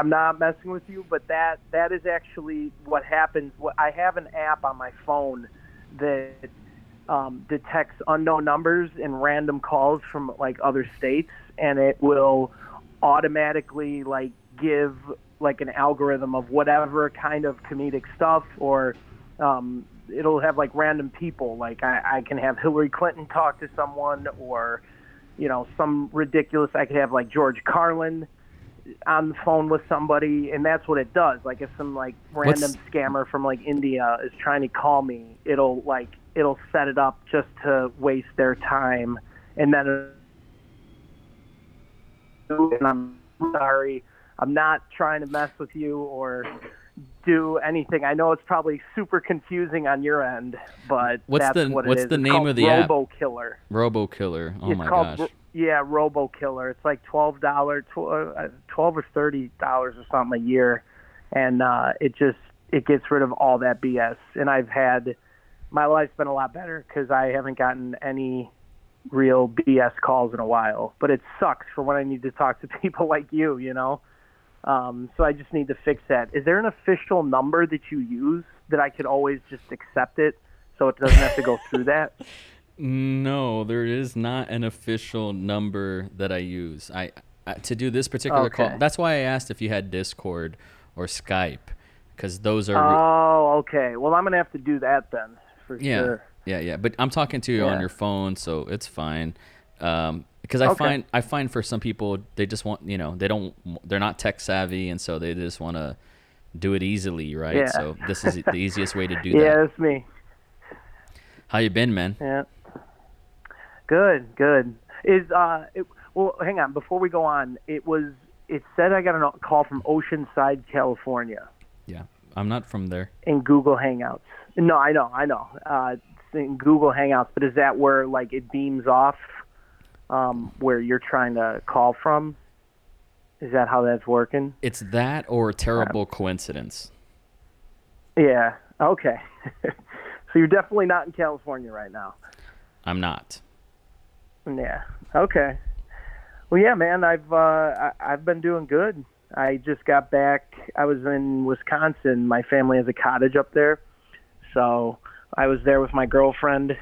I'm not messing with you, but that that is actually what happens. I have an app on my phone that um, detects unknown numbers and random calls from like other states, and it will automatically like give like an algorithm of whatever kind of comedic stuff or um, it'll have like random people like I, I can have hillary clinton talk to someone or you know some ridiculous i could have like george carlin on the phone with somebody and that's what it does like if some like random What's- scammer from like india is trying to call me it'll like it'll set it up just to waste their time and then and i'm sorry i'm not trying to mess with you or do anything i know it's probably super confusing on your end but What's that's the- what it what's is. the name of the app? robo killer Robo Killer. Oh it's my gosh. Ro- yeah robo killer. It's like twelve dollar uh, twelve or thirty dollars or something a year. And uh it just it gets rid of all that bs and i've had my life's been a lot better because i haven't gotten any real bs calls in a while. But it sucks for when i need to talk to people like you you know? Um so i just need to fix that. Is there an official number that you use that i could always just accept it so it doesn't have to go through that No, there is not an official number that I use. I, I to do this particular call. That's why I asked if you had Discord or Skype, because those are re- Oh, okay. Well, I'm gonna have to do that then for yeah, sure. yeah, yeah. But I'm talking to you on your phone, so it's fine. Um, because I Okay. find I find for some people they just want you know they don't they're not tech savvy and so they just want to do it easily, right? Yeah. So this is the easiest way to do Yeah, that. Yeah, that's me. How you been, man? Yeah. Good, good. Is uh, it, well, hang on. Before we go on, it was it said I got a call from Oceanside, California, Yeah, I'm not from there. in Google Hangouts. No, I know, I know. Uh, in Google Hangouts, but is that where like it beams off, um, where you're trying to call from? Is that how that's working? It's that or a terrible coincidence. Yeah. Okay. so you're definitely not in California right now. I'm not. Yeah. Okay. Well, yeah, man. I've uh, I, I've been doing good. I just got back. I was in Wisconsin. My family has a cottage up there, so I was there with my girlfriend. It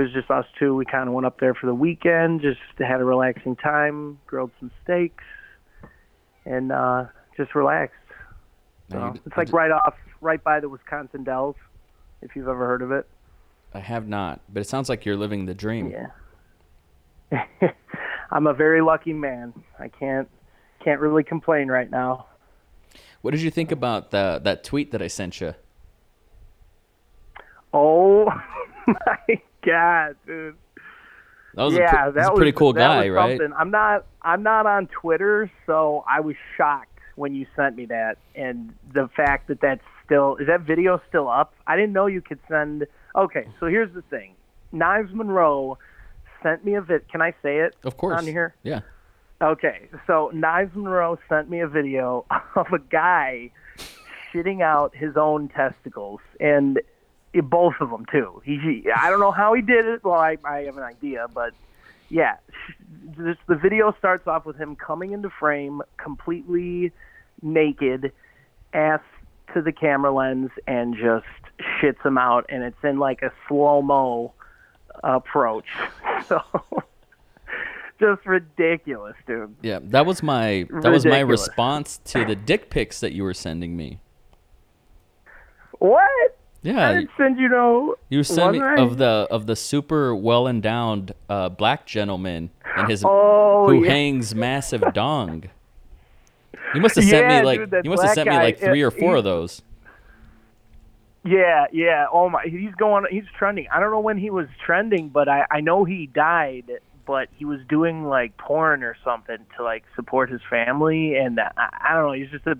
was just us two. We kind of went up there for the weekend, just had a relaxing time, grilled some steaks, and uh, just relaxed. So, it's like right off, right by the Wisconsin Dells, if you've ever heard of it. I have not, but it sounds like you're living the dream. Yeah. I'm a very lucky man. I can't can't really complain right now. What did you think about the that tweet that I sent you? Oh my god, dude. That was a, yeah, that that's a pretty cool guy, was right? something. I'm not I'm not on Twitter, so I was shocked when you sent me that and the fact that that's still is that video still up? I didn't know you could send Okay, so here's the thing. Knives Monroe sent me a vid. Can I say it? Of course. On here. Yeah. Okay, so Knives Monroe sent me a video of a guy shitting out his own testicles, and it, both of them too. He, he, I don't know how he did it. Well, I, I have an idea, but yeah, this, the video starts off with him coming into frame, completely naked, ass to the camera lens, and just shits him out, and it's in like a slow mo approach. So. Just ridiculous, dude. Yeah, that was my that was my response to the dick pics that you were sending me. What? I Yeah, didn't send you no. you sent me I? of the of the super well endowed uh, black gentleman and his Oh, who yeah. hangs massive dong. You must have sent Yeah, me like dude, you must have sent me like three or four he- of those. Yeah, yeah. Oh my, he's going. He's trending. I don't know when he was trending, but I I know he died. But he was doing like porn or something to like support his family, and I, I don't know. He's just a,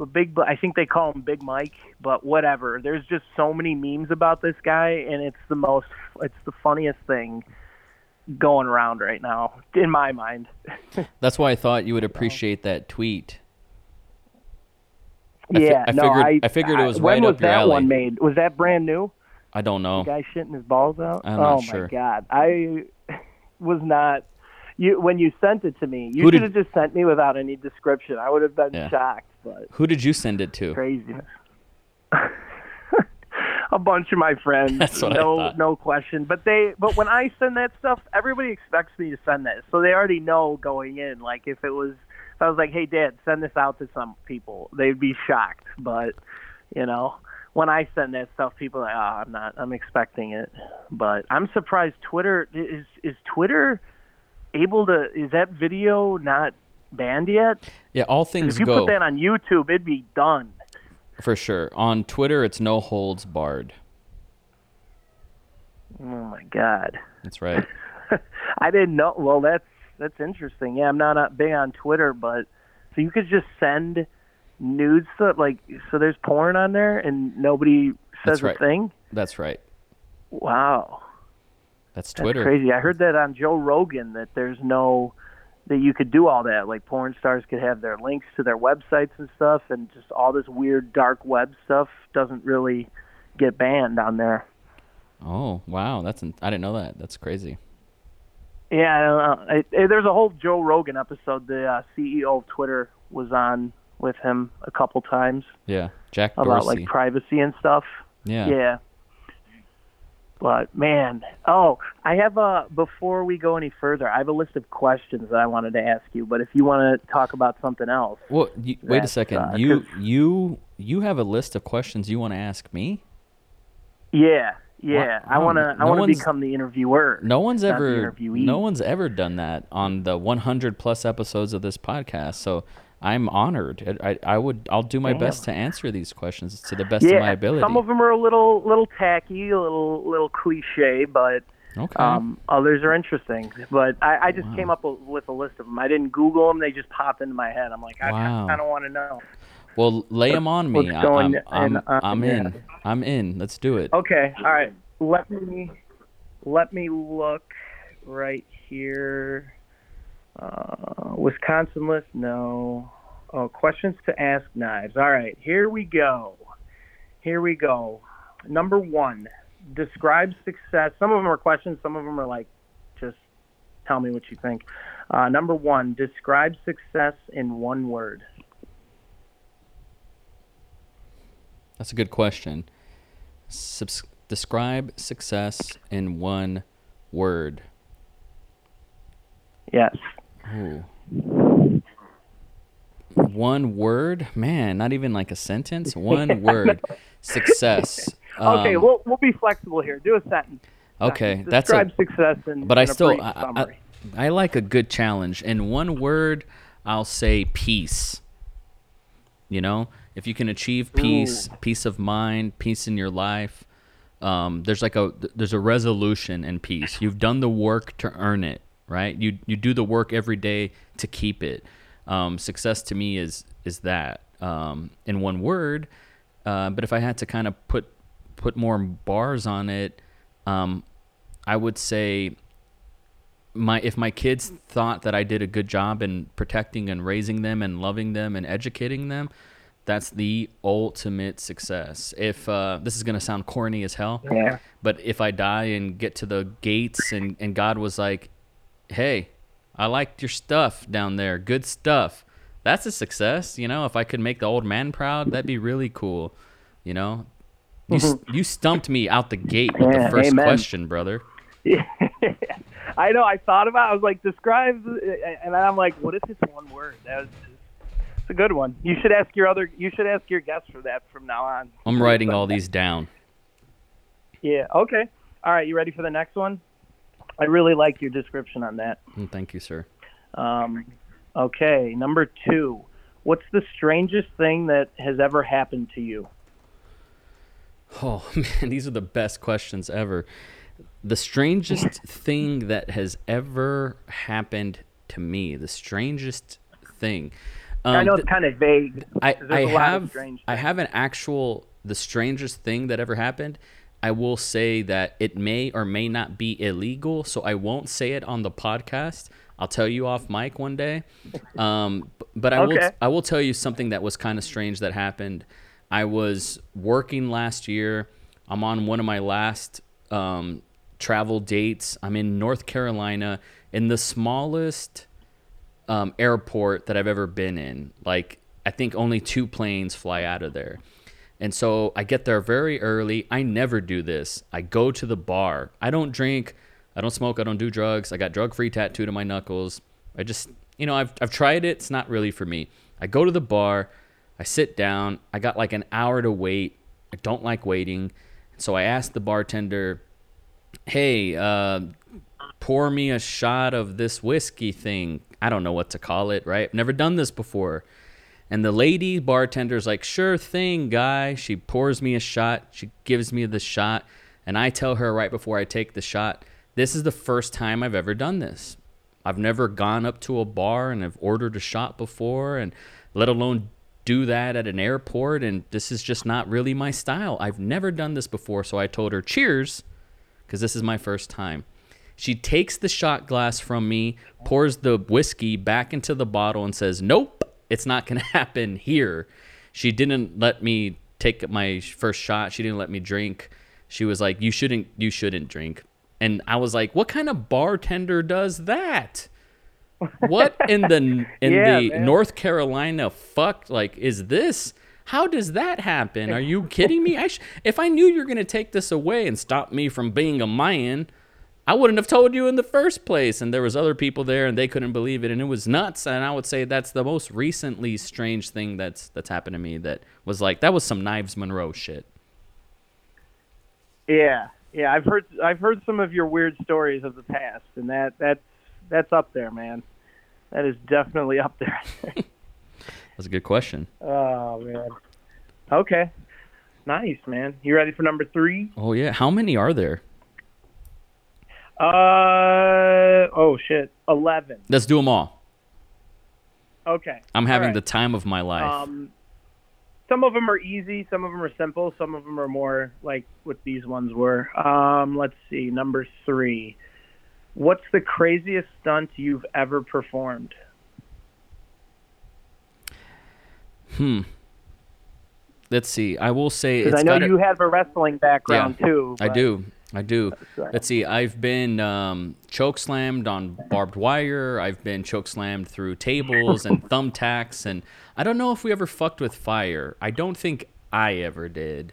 a big. I think they call him Big Mike, but whatever. There's just so many memes about this guy, and it's the most. It's the funniest thing going around right now, in my mind. That's why I thought you would appreciate that tweet. I fi- yeah, I no, figured- I, I figured it was when right was up your that alley. one made? Was that brand new? I don't know. guy shitting his balls out? I'm oh my sure. god. I was not you when you sent it to me, you should have just sent me without any description. I would have been Yeah. shocked, but Who did you send it to? craziness. a bunch of my friends. That's what I no, thought. no question. But they, but when I send that stuff, everybody expects me to send that, so they already know going in. Like if it was, I was like, "Hey, Dad, send this out to some people," they'd be shocked. But you know, when I send that stuff, people are like, "Oh, I'm not. I'm expecting it." But I'm surprised. Twitter is is Twitter able to? Is that video not banned yet? Yeah, all things If you go put that on YouTube, it'd be done. for sure. On Twitter, it's no holds barred. Oh my god. That's right. I didn't know. Well, that's that's interesting. Yeah, I'm not uh, big on Twitter, but so you could just send nudes stuff like so. There's porn on there, and nobody says That's right. a thing. That's right. Wow, That's Twitter. that's crazy. I heard that on Joe Rogan that there's no that you could do all that. Like porn stars could have their links to their websites and stuff, and just all this weird dark web stuff doesn't really get banned on there. Oh wow, that's an, I didn't know that. That's crazy. Yeah, I don't know. It, it, there's a whole Joe Rogan episode. The uh, CEO of Twitter was on with him a couple times Yeah, Jack about Dorsey. like privacy and stuff. yeah. Yeah. But man, oh, I have a before we go any further, I have a list of questions that I wanted to ask you. But if you want to talk about something else, Well, you, wait a second. uh, you you you have a list of questions you want to ask me? yeah, yeah, I want to. I no want to become the interviewer. No one's ever no one's ever done that on the 100 plus episodes of this podcast. So I'm honored. I, I, would I'll do my Damn. best to answer these questions to the best yeah, of my ability. some of them are a little little tacky, a little little cliche, but okay. Um, others are interesting, but I, I just Wow. came up with a list of them. I didn't Google them; they just popped into my head. I'm like, I, Wow. I, don't want to know. Well, lay them on me. what's I- going I'm I'm, in on I'm in. head? I'm in. Let's do it. Okay, all right. Let me let me look right here. Uh, Wisconsin list, no. Oh, questions to ask knives. All right, here we go. Here we go. Number one, describe success. Some of them are questions. Some of them are like, just tell me what you think. Uh, number one, describe success in one word. That's a good question. Subs- describe success in one word. Yes. Ooh. One word? Man, not even like a sentence. One word. Success. Okay, Um, we'll we'll be flexible here. Do a sentence. okay, that's a, Describe success in, but in I still I. I like a good challenge. In one word, I'll say peace. You know, if you can achieve peace, peace of mind, peace in your life, um, there's like a there's a resolution in peace. You've done the work to earn it, right? You you do the work every day to keep it. Um, success to me is is that um, in one word. Uh, but if I had to kind of put put more bars on it, um, I would say my if my kids thought that I did a good job in protecting and raising them and loving them and educating them, that's the ultimate success. If uh, this is gonna sound corny as hell, Yeah. but if I die and get to the gates and, and God was like, hey, I liked your stuff down there, good stuff. That's a success, you know. If I could make the old man proud, that'd be really cool, you know. You s you stumped me out the gate with Yeah, the first amen. question, brother. Yeah. I know. I thought about. it. I was like, describe, and I'm like, what if it's one word? That was. It's a good one. You should ask your other. You should ask your guests for that from now on. I'm writing all these down. Yeah. Okay. All right. You ready for the next one? I really like your description on that. Mm, Thank you, sir. Um, okay. Number two. What's the strangest thing that has ever happened to you? Oh man, these are the best questions ever. The strangest thing that has ever happened to me. The strangest thing. Um, I know it's kind of vague. I, I there's a lot of have I have an actual the strangest thing that ever happened. I will say that it may or may not be illegal, so I won't say it on the podcast. I'll tell you off mic one day. Um, but I will I will tell you something that was kind of strange that happened. I was working last year. I'm on one of my last um, travel dates. I'm in North Carolina in the smallest um, airport that I've ever been in. Like, I think only two planes fly out of there. And so I get there very early. I never do this. I go to the bar. I don't drink. I don't smoke. I don't do drugs. I got drug free tattooed on my knuckles. I just, you know, I've, I've tried it. It's not really for me. I go to the bar. I sit down. I got like an hour to wait. I don't like waiting. So I asked the bartender, hey, uh, pour me a shot of this whiskey thing. I don't know what to call it, right? Never done this before. And the lady bartender's like, sure thing, guy. She pours me a shot. She gives me the shot. And I tell her right before I take the shot, this is the first time I've ever done this. I've never gone up to a bar and have ordered a shot before, and let alone do that at an airport. And this is just not really my style. I've never done this before. So I told her, cheers, because this is my first time. She takes the shot glass from me, pours the whiskey back into the bottle, and says, Nope, it's not going to happen here. She didn't let me take my first shot. She didn't let me drink. She was like, "You shouldn't you shouldn't drink." And I was like, "What kind of bartender does that?" What in the in Yeah, the man. North Carolina fuck like is this? How does that happen? Are you kidding me? I sh- if I knew you were going to take this away and stop me from being a man, I wouldn't have told you in the first place. And there was other people there, and they couldn't believe it, and it was nuts. And I would say that's the most recently strange thing that's that's happened to me. That was like that was some Knives Monroe shit. Yeah, yeah. I've heard I've heard some of your weird stories of the past, and that that's that's up there, man. That is definitely up there. That's a good question. oh man. Okay. Nice, man. You ready for number three? Oh yeah, how many are there? Uh oh shit. Eleven. Let's do them all. Okay. I'm having All the time of my life. Um, some of them are easy, some of them are simple, some of them are more like what these ones were. Um, let's see, number three. What's the craziest stunt you've ever performed? hmm. Let's see. I will say Because it's I know gotta- you have a wrestling background Yeah, too. I do. I do. Sorry. Let's see. I've been um, choke slammed on barbed wire. I've been choke slammed through tables and thumbtacks, and I don't know if we ever fucked with fire. I don't think I ever did.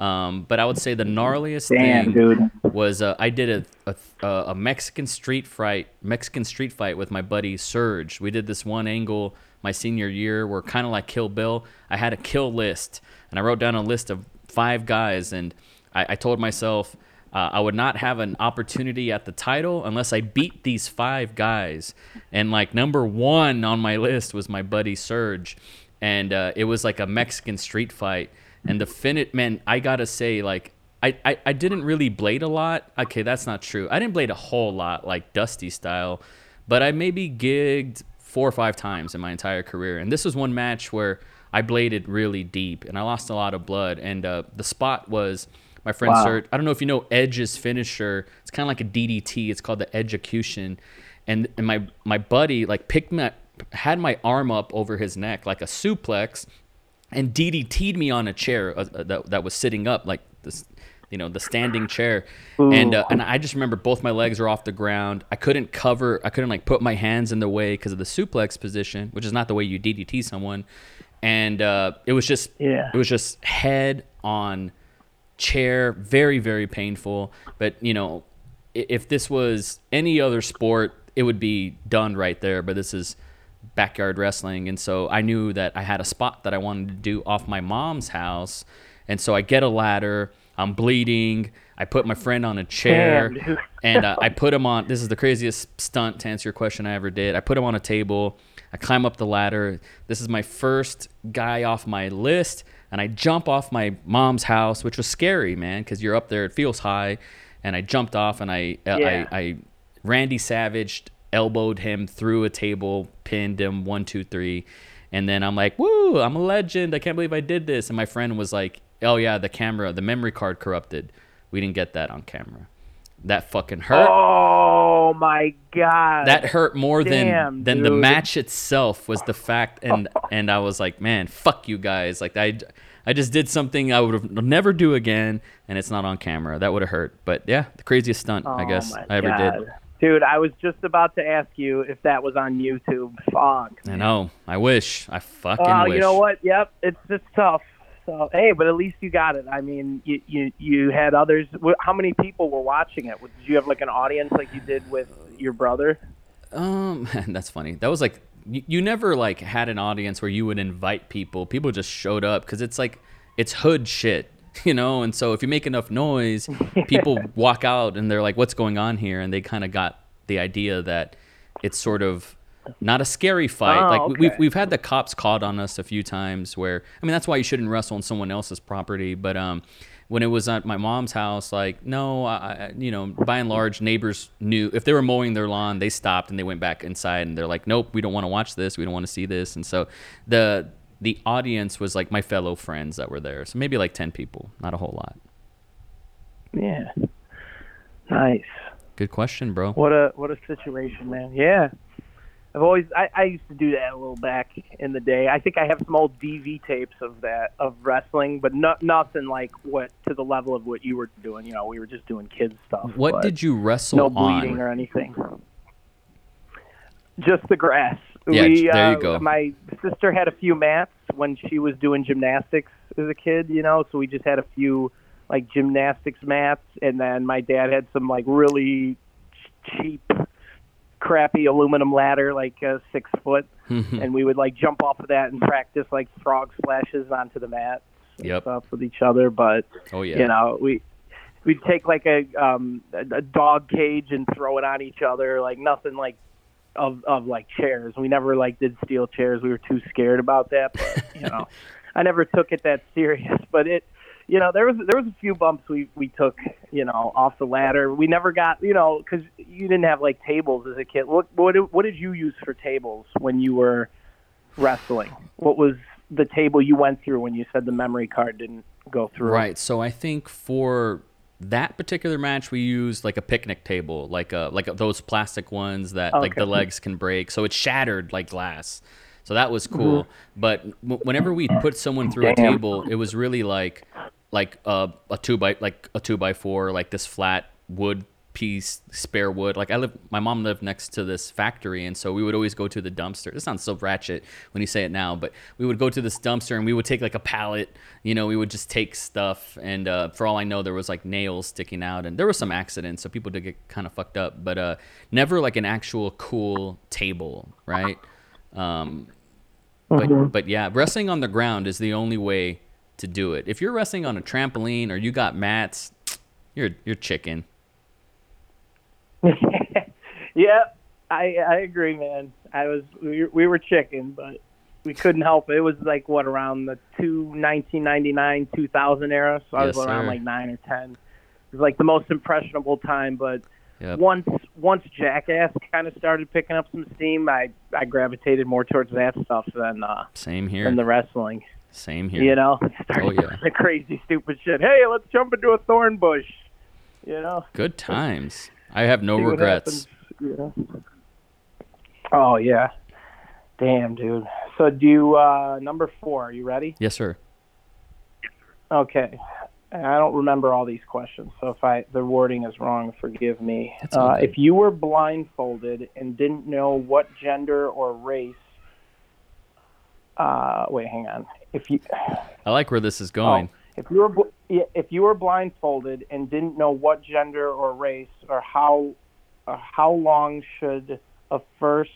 Um, but I would say the gnarliest Damn, thing dude. was uh, I did a, a a Mexican street fight Mexican street fight with my buddy Serge. We did this one angle my senior year. We're kind of like Kill Bill. I had a kill list, and I wrote down a list of five guys, and I, I told myself uh, I would not have an opportunity at the title unless I beat these five guys. And like number one on my list was my buddy Serge, and uh, it was like a Mexican street fight. And the finit man, I gotta say, like I, I, I didn't really blade a lot. Okay, that's not true. I didn't blade a whole lot, like Dusty style, but I maybe gigged four or five times in my entire career. And this was one match where I bladed really deep and I lost a lot of blood. And uh, the spot was my friend Wow. Sir. I don't know if you know Edge's finisher. It's kind of like a DDT. It's called the Edgecution. And, and my, my buddy like picked me, had my arm up over his neck like a suplex and DDT'd me on a chair uh, uh, that, that was sitting up, like this, you know, the standing chair. And uh, and I just remember both my legs were off the ground. I couldn't cover, I couldn't like put my hands in the way because of the suplex position, which is not the way you DDT someone. And uh, it was just, Yeah. it was just head on chair, very very painful. But you know, if this was any other sport, it would be done right there. But this is backyard wrestling, and so I knew that I had a spot that I wanted to do off my mom's house, and so I get a ladder. I'm bleeding. I put my friend on a chair, Damn, and uh, I put him on. This is the craziest stunt to answer your question I ever did. I put him on a table. I climb up the ladder. This is my first guy off my list, and I jump off my mom's house, which was scary, man, because you're up there. It feels high, and I jumped off, and I, uh, Yeah. I, I, Randy Savage elbowed him through a table, pinned him one, two, three, and then I'm like, "Woo! I'm a legend! I can't believe I did this." And my friend was like, "Oh yeah, the camera, the memory card corrupted. We didn't get that on camera." that fucking hurt. Oh Oh my god. that hurt more Damn, than than the match itself was the fact and and I was like, man, fuck you guys. Like I I just did something I would have never do again and it's not on camera. That would have hurt. But yeah, the craziest stunt I Oh guess I ever God. did. Dude, I was just about to ask you if that was on YouTube. Fuck. I know. I wish. I fucking Oh, wish. you know what? Yep, it's just tough. So hey, but at least you got it. I mean, you you you had others. How many people were watching it? Did you have like an audience like you did with your brother? Um, that's funny. That was like you, you never like had an audience where you would invite people. People just showed up because it's like it's hood shit, you know. And so if you make enough noise, people walk out and they're like, "What's going on here?" And they kind of got the idea that it's sort of not a scary fight. Oh, like we- we've we've had the cops called on us a few times where I mean that's why you shouldn't wrestle on someone else's property. But um, when it was at my mom's house, like no, I- you know, by and large, neighbors knew if they were mowing their lawn, they stopped and they went back inside and they're like, nope, we don't want to watch this, we don't want to see this, and so the the audience was like my fellow friends that were there, so maybe like ten people, not a whole lot. Yeah. Nice. Good question, bro. What a what a situation, man. Yeah. I've always I, I used to do that a little back in the day. I think I have some old DV tapes of that of wrestling, but not nothing like what to the level of what you were doing. You know, we were just doing kids stuff. What did you wrestle no bleeding on? or anything. Just the grass. Yeah, we, there you uh, go. My sister had a few mats when she was doing gymnastics as a kid, you know, so we just had a few like gymnastics mats, and then my dad had some like really cheap, crappy aluminum ladder, like uh, six foot, and we would like jump off of that and practice like frog splashes onto the mat and Yep. stuff with each other. But Oh yeah. you know, we we'd take like a um a, a dog cage and throw it on each other, like nothing like of of like chairs. We never like did steel chairs. We were too scared about that, but you know, I never took it that serious. But it, you know, there was there was a few bumps we we took, you know, off the ladder. We never got, you know, because you didn't have like tables as a kid. What what did, what did you use for tables when you were wrestling? What was the table you went through when you said the memory card didn't go through? Right. So I think for that particular match, we used like a picnic table, like a like those plastic ones that like the legs can break. So it shattered like glass. So that was cool. But w- whenever we put someone through a Mm-hmm. Table, it was really like like a, a two by like a two by four, like this flat wood piece, spare wood. Like I live, my mom lived next to this factory, and so we would always go to the dumpster. It sounds so ratchet when you say it now, but we would go to this dumpster and we would take like a pallet. You know, we would just take stuff, and uh, for all I know, there was like nails sticking out, and there were some accidents, so people did get kind of fucked up, but uh, never like an actual cool table, right? Um, but but yeah, wrestling on the ground is the only way to do it. If you're wrestling on a trampoline or you got mats, you're you're chicken. yeah, I I agree, man. I was we, we were chicken, but we couldn't help it. It was like what around the two 1999 2000 era, so I was Yes, around sir. like nine or ten. It was like the most impressionable time, but Yep. once once Jackass kind of started picking up some steam, I I gravitated more towards that stuff than uh Same here. than the wrestling. Same here. You know, started Oh, yeah. the crazy stupid shit. Hey, let's jump into a thorn bush. You know. Good times. I have no see regrets. know? Oh yeah, damn, dude. So do you, uh, number four? Are you ready? Yes, sir. Okay. I don't remember all these questions, so if I the wording is wrong, forgive me. Uh, if you were blindfolded and didn't know what gender or race, uh, wait, hang on. If you I like where this is oh, going. Oh, if you were if you were blindfolded and didn't know what gender or race or how or how long should a first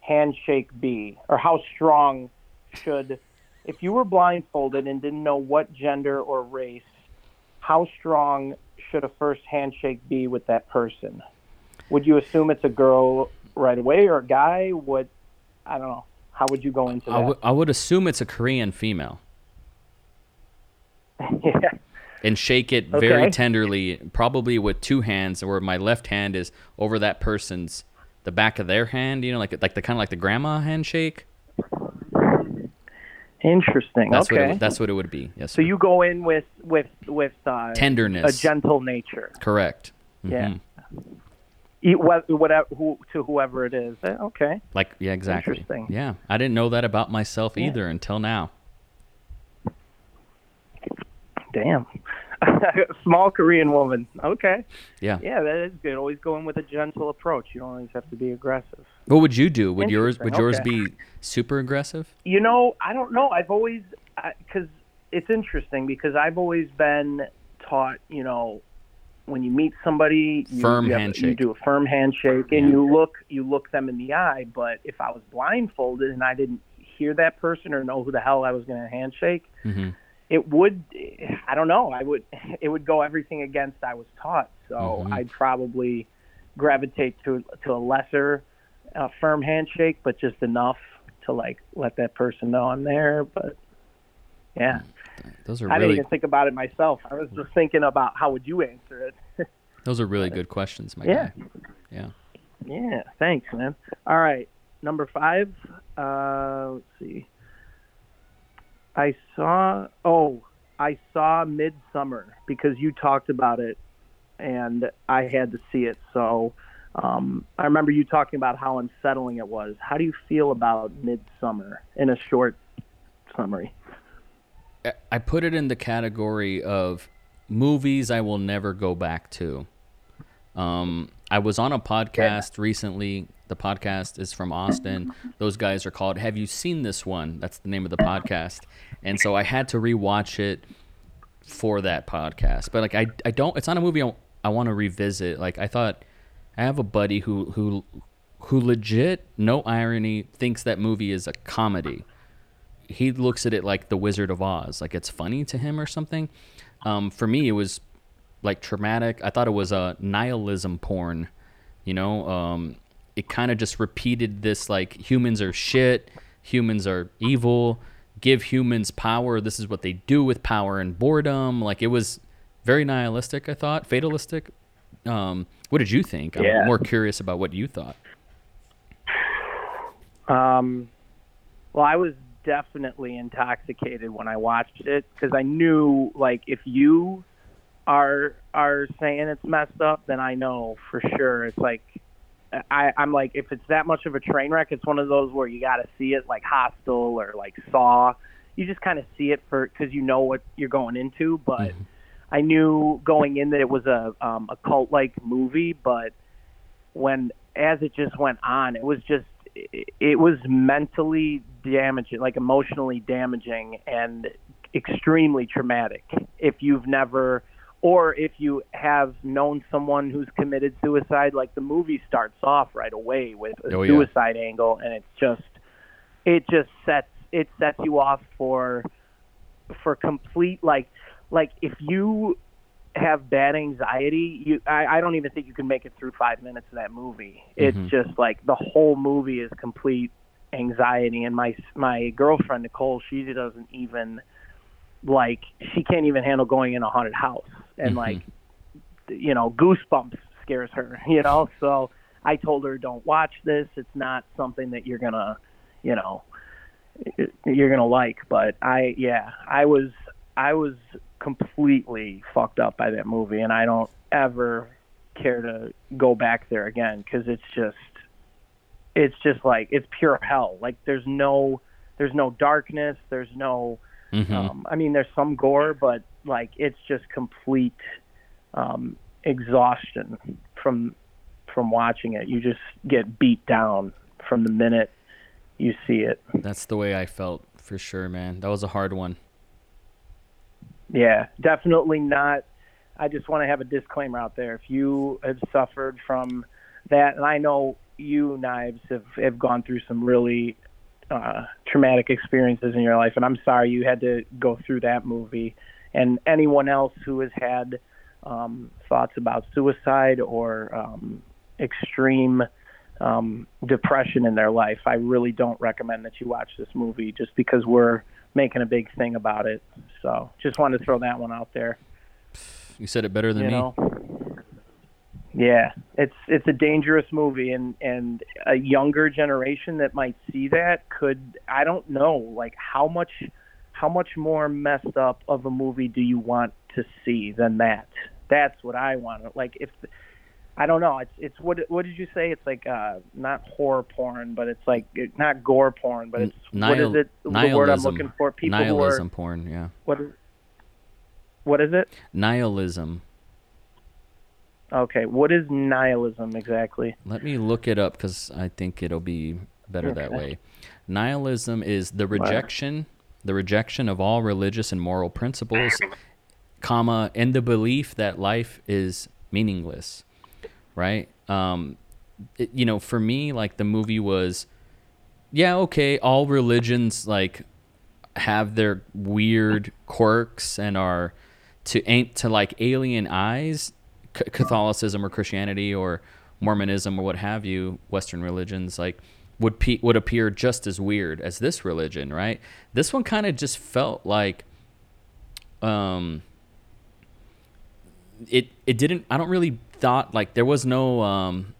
handshake be or how strong should if you were blindfolded and didn't know what gender or race how strong should a first handshake be with that person? Would you assume it's a girl right away or a guy? What i don't know how would you go into that would- I would assume it's a Korean female yeah and shake it very tenderly, probably with two hands, where my left hand is over that person's the back of their hand. You know, like like the kind of like the grandma handshake. interesting That's okay what it, that's what it would be. Yes. So sir. you go in with with with uh, tenderness. a gentle nature. Correct. Yeah. Whatever who, to whoever it is. Eh, Okay. Like yeah, exactly. Interesting. Yeah, I didn't know that about myself Yeah. either until now. Damn. Small Korean woman. Okay. Yeah. Yeah, that is good. Always go in with a gentle approach. You don't always have to be aggressive. What would you do? Would yours would yours okay. be super aggressive? You know, I don't know. I've always because it's interesting because I've always been taught. You know, when you meet somebody, you, Firm you have- You do a firm handshake, and you look you look them in the eye. But if I was blindfolded and I didn't hear that person or know who the hell I was going to handshake, hmm it would. I don't know. I would. It would go everything against I was taught. So Mhm. I'd probably gravitate to to a lesser uh, firm handshake, but just enough to like let that person know I'm there. But yeah, Those are I didn't even think about it myself. I was just thinking about how would you answer it. those are really good questions, my Yeah. guy. Yeah. yeah, thanks, man. All right, number five. Uh, let's see. I saw. Oh, I saw Midsommar because you talked about it, and I had to see it. So. Um, I remember you talking about how unsettling it was. How do you feel about Midsommar in a short summary? I- put it in the category of movies I will never go back to. Um, I was on a podcast recently. The podcast is from Austin. Those guys are called Have You Seen This One? That's the name of the podcast. And so I had to rewatch it for that podcast. But like I, I don't it's not a movie I, I want to revisit. Like I thought I have a buddy who who who legit, no irony, thinks that movie is a comedy he looks at it like the Wizard of Oz, like it's funny to him or something. Um, for me, it was like traumatic. I thought it was a nihilism porn. You know, um, it kind of just repeated this like humans are shit, humans are evil. Give humans power. This is what they do with power and boredom. Like it was very nihilistic. I thought fatalistic. Um, what did you think? I'm Yeah. more curious about what you thought. Um, well, I was definitely intoxicated when I watched it because I knew, like, if you are are saying it's messed up, then I know for sure it's like. I, I'm like, if it's that much of a train wreck, it's one of those where you got to see it, like Hostel or like Saw. You just kind of see it for because you know what you're going into. But I knew going in that it was a um, a cult like movie, but when as it just went on, it was just it, was mentally damaging, like emotionally damaging and extremely traumatic. If you've never or if you have known someone who's committed suicide, like the movie starts off right away with a Oh, yeah. suicide angle, and it's just it just sets it sets you off for for complete like like if you have bad anxiety, you I, I don't even think you can make it through five minutes of that movie. It's Mhm. just like the whole movie is complete anxiety, and my my girlfriend Nicole, she doesn't even like she can't even handle going in a haunted house, and Mhm. like you know goosebumps scares her, you know. So I told her, don't watch this. It's not something that you're gonna, you know, you're gonna like. But I, yeah, I was, I was completely fucked up by that movie, and I don't ever care to go back there again because it's just, it's just like it's pure hell. Like there's no, there's no darkness. There's no, Mhm. um, I mean, there's some gore, but like it's just complete um, exhaustion from from watching it. You just get beat down from the minute you see it. That's the way I felt for sure, man. That was a hard one. Yeah, definitely not. I just want to have a disclaimer out there. If you have suffered from that, and I know you, Knives, have, have gone through some really uh, traumatic experiences in your life, and I'm sorry you had to go through that movie. And anyone else who has had um, thoughts about suicide or um, extreme um, depression in their life, I really don't recommend that you watch this movie just because we're making a big thing about it. So just wanted to throw that one out there. You said it better than you me. know. Yeah, it's it's a dangerous movie, and and a younger generation that might see that could I don't know like how much how much more messed up of a movie do you want to see than that? That's what I want. Like if I don't know. It's it's what what did you say? It's like uh not horror porn, but it's like it, not gore porn, but it's what is Nihil- it? The word I'm nihilism. looking for. People Nihilism are porn, yeah. what is what is it? Nihilism. Okay, what is nihilism exactly? Let me look it up because I think it'll be better that way. Nihilism is the rejection, the rejection of all religious and moral principles, comma, and the belief that life is meaningless. Right? Um, it, you know, for me, like the movie was, yeah, okay, all religions like have their weird quirks and are to ain't to like alien eyes C- catholicism or christianity or mormonism or what have you western religions like would pe- would appear just as weird as this religion right this one kind of just felt like um it it didn't i don't really thought like there was no um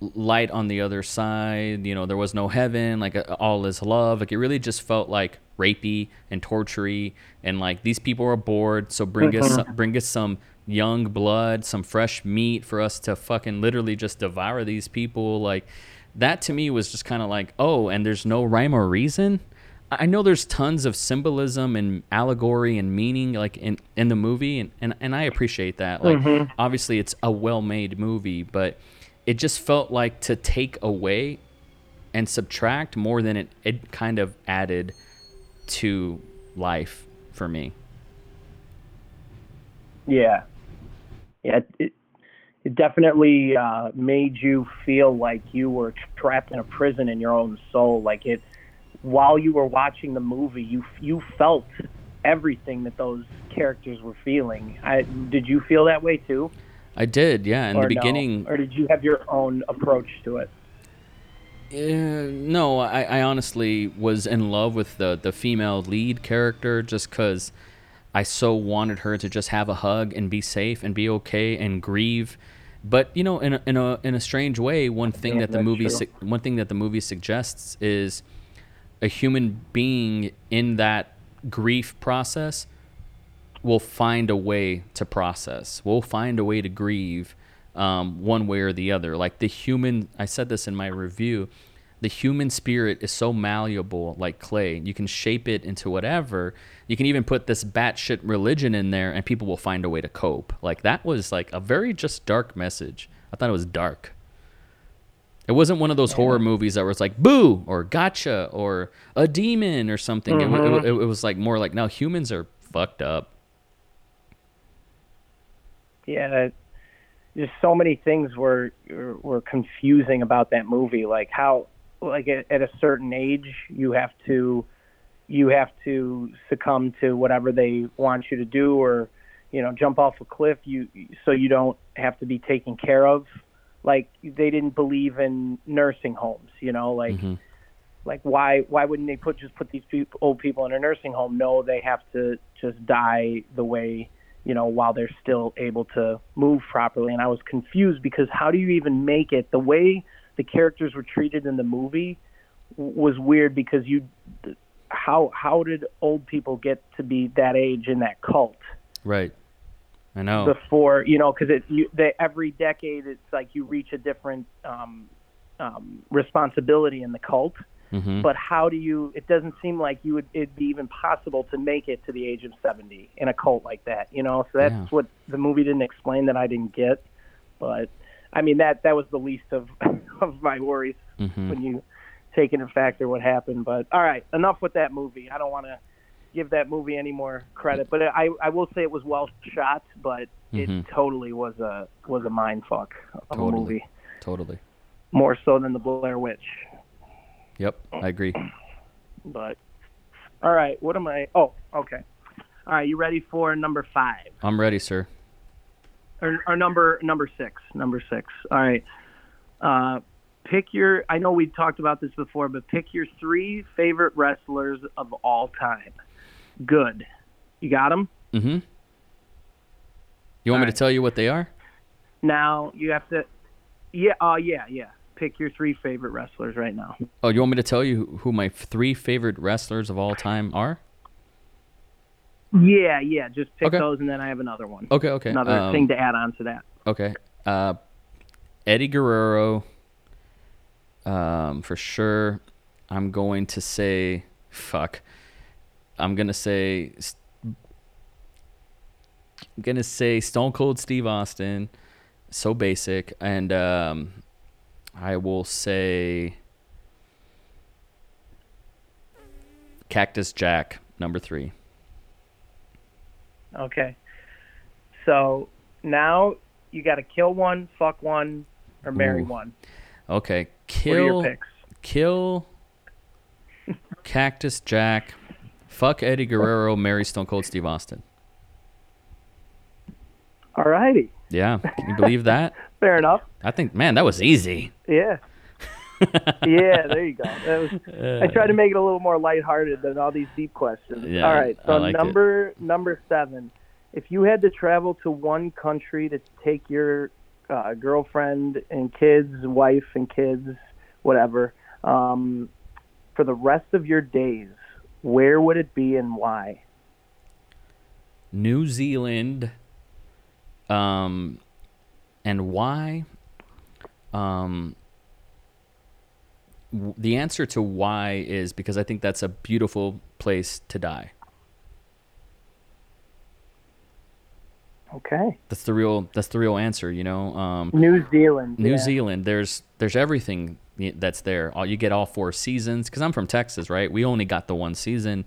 light on the other side. You know, there was no heaven. Like uh, all is love. Like it really just felt like rapey and tortury, and like these people are bored. So bring us some, bring us some young blood, some fresh meat for us to fucking literally just devour these people. Like that to me was just kind of like oh, and there's no rhyme or reason. I know there's tons of symbolism and allegory and meaning like in, in the movie and, and, and I appreciate that. Like obviously it's a well made movie, but it just felt like to take away and subtract more than it, it kind of added to life for me. Yeah, yeah. It it definitely uh, made you feel like you were trapped in a prison in your own soul. Like it, while you were watching the movie, you you felt everything that those characters were feeling. I, did you feel that way too? I did, yeah. In or the no? beginning, or did you have your own approach to it? Uh, no, I, I honestly was in love with the the female lead character just because I so wanted her to just have a hug and be safe and be okay and grieve. But you know, in a, in a in a strange way, one thing Yeah, that the movie su- one thing that the movie suggests is a human being in that grief process will find a way to process. We'll find a way to grieve um, one way or the other. Like the human, I said this in my review, the human spirit is so malleable like clay. You can shape it into whatever. You can even put this batshit religion in there and people will find a way to cope. Like that was like a very just dark message. I thought it was dark. It wasn't one of those horror movies that was like boo or gotcha or a demon or something. It, wa- it, mm-hmm. it was like more like now humans are fucked up. yeah, there's so many things were were confusing about that movie. Like how, like at, at a certain age, you have to you have to succumb to whatever they want you to do, or you know, jump off a cliff. You so you don't have to be taken care of. Like they didn't believe in nursing homes. You know, like Mhm. like why why wouldn't they put just put these people, old people in a nursing home? No, they have to just die the way you know while they're still able to move properly. And I was confused because how do you even make it? The way the characters were treated in the movie w- was weird because you how how did old people get to be that age in that cult? Right. I know. before you know because it you they, every decade it's like you reach a different um, um, responsibility in the cult. Hmm but how do you it doesn't seem like you would it'd be even possible to make it to the age of 70 in a cult like that you know? So that's Yeah. what the movie didn't explain that i didn't get. But i mean that that was the least of of my worries hmm when you take into factor what happened. But all right enough with that movie. I don't want to give that movie any more credit but i i will say it was well shot but it totally was a was a mind fuck of Totally. a movie Totally. more so than the blair witch Yep. I agree. But all right, what am I? Oh, okay. All right, you ready for number five I'm ready, sir. or, or number number six? Number six. All right. Uh, pick your. I know we talked about this before, but pick your three favorite wrestlers of all time. Good. You got them. Mm hmm You want me to tell you what they are? Now you have to. Yeah. Uh. Yeah. Yeah. Pick your three favorite wrestlers right now. Oh, you want me to tell you who my three favorite wrestlers of all time are? Yeah. Yeah. Just pick Okay. those, and then I have another one. Okay, okay. Another um, thing to add on to that. Okay. Uh, Eddie Guerrero. Um, for sure. I'm going to say, fuck. I'm gonna say. I'm gonna say Stone Cold Steve Austin. So basic, and um, I will say Cactus Jack, number three. Okay. So now you got to kill one, fuck one, or marry Ooh. one. Okay, What are your kill, picks? kill, Cactus Jack, fuck Eddie Guerrero, marry Stone Cold Steve Austin. All righty. Yeah, can you believe that? Fair enough. I think, man, that was easy. Yeah. yeah, there you go. That was, I tried to make it a little more lighthearted than all these deep questions. Yeah, all right, so liked it. number number seven. If you had to travel to one country to take your uh, girlfriend and kids, wife and kids, whatever, um, for the rest of your days, where would it be and why? New Zealand. Um, and why? Um, w- the answer to why is because I think that's a beautiful place to die. Okay. That's the real. That's the real answer. You know. Um, New Zealand. New yeah. Zealand, there's there's everything that's there. All you get all four seasons because I'm from Texas, right? We only got the one season,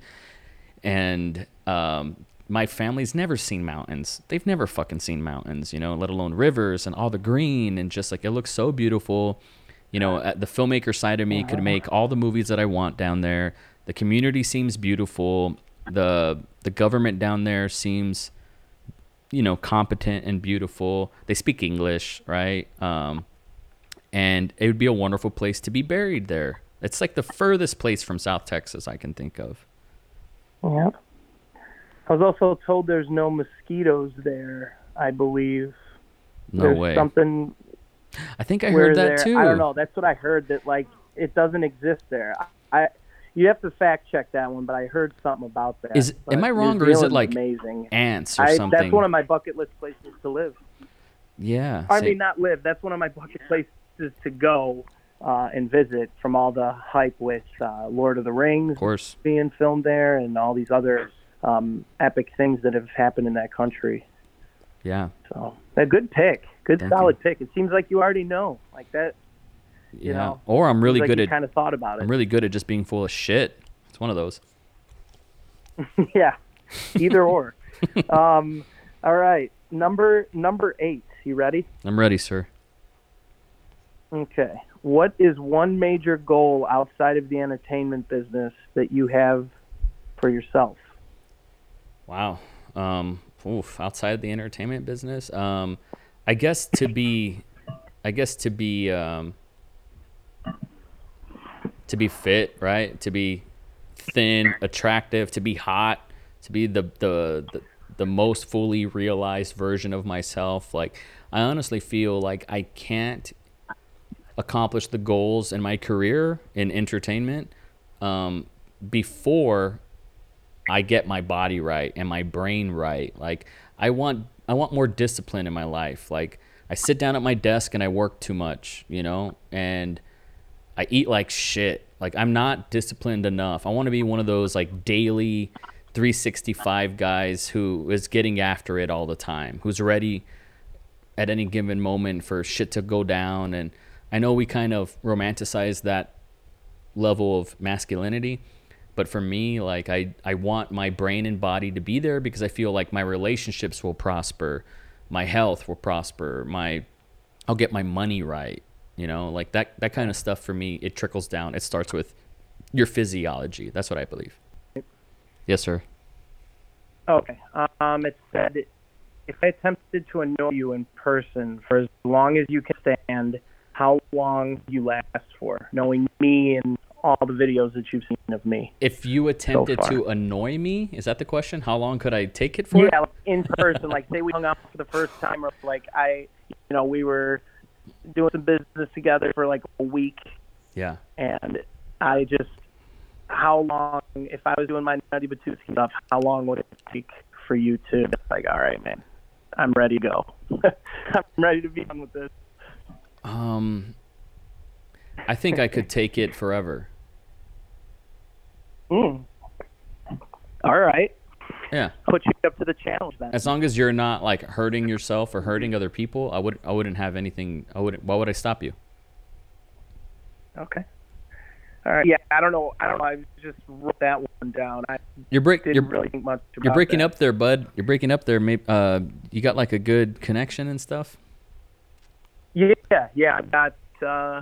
and um, my family's never seen mountains. They've never fucking seen mountains, you know, let alone rivers and all the green and just like it looks so beautiful. You know, the filmmaker side of me could make all the movies that I want down there. The community seems beautiful. the The government down there seems you know competent and beautiful they speak english right um, and it would be a wonderful place to be buried there it's like the furthest place from south texas i can think of Yeah. I was also told there's no mosquitoes there. I believe. no there's way Something i think i heard that there- too I don't know. That's what I heard. That like it doesn't exist there. I, I you have to fact check that one, but I heard something about that. Is- But am I wrong, or is it, like, amazing? ants or I, something that's one of my bucket list places to live. yeah I same- mean, not live. That's one of my bucket places to go uh, and visit. From all the hype with uh, Lord of the Rings of course being filmed there, and all these other um, epic things that have happened in that country. yeah So a good pick, good Thank solid pick. It seems like you already know, like that. yeah know, or i'm really good you at kind of thought about it. i'm really good at just being full of shit it's one of those yeah, either or. um, all right, number number eight. You ready? i'm ready sir Okay. What is one major goal outside of the entertainment business that you have for yourself? Wow. Um, oof, outside the entertainment business, um, I guess to be, I guess to be, um, to be fit, right? To be thin, attractive, to be hot, to be the the the, the most fully realized version of myself. Like I honestly feel like I can't accomplish the goals in my career in entertainment um, before I get my body right and my brain right. Like I want I want more discipline in my life. Like I sit down at my desk and I work too much, you know, and I eat like shit. Like I'm not disciplined enough. I want to be one of those like daily 365 guys who is getting after it all the time, who's ready at any given moment for shit to go down and I know we kind of romanticize that level of masculinity but for me like I, I want my brain and body to be there because i feel like my relationships will prosper my health will prosper my i'll get my money right you know? Like that that kind of stuff for me it trickles down. It starts with your physiology. That's what i believe. Yes sir. Okay. Um, it said, if I attempted to annoy you in person for as long as you can stand, how long you last for? Knowing me and all the videos that you've seen of me. if you attempted far. to annoy me is that the question how long could i take it for Yeah, like in person. like say we hung out for the first time, or like I, you know, we were doing some business together for like a week, yeah and I just, how long? If I was doing my nutty Batuski stuff, how long would it take for you to like, all right, man, I'm ready to go. I'm ready to be done with this. Um, I think I could take it forever. Mm. All right. Yeah. Put you up to the challenge then. As long as you're not like hurting yourself or hurting other people, I would I wouldn't have anything. I wouldn't. Why would I stop you? Okay. All right. Yeah, I don't know. I don't know. I just wrote that one down. I You're break. didn't You're really think much about you're breaking that. up there, bud. You're breaking up there. Maybe uh, you got like a good connection and stuff. Yeah, yeah. I got. Uh,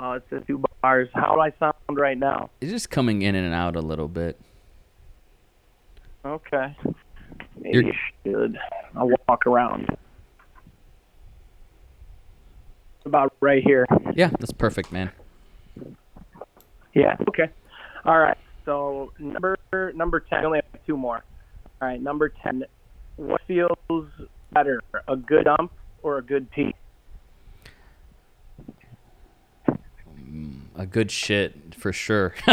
uh, it says two bars. How do I sound right now? It's just coming in and out a little bit. Okay. Maybe You're- should. I'll walk around. About right here. Yeah, that's perfect, man. Yeah. Okay. All right. So number number ten. I only have two more. All right. Number ten. What feels better, a good dump or a good pee? A good shit for sure.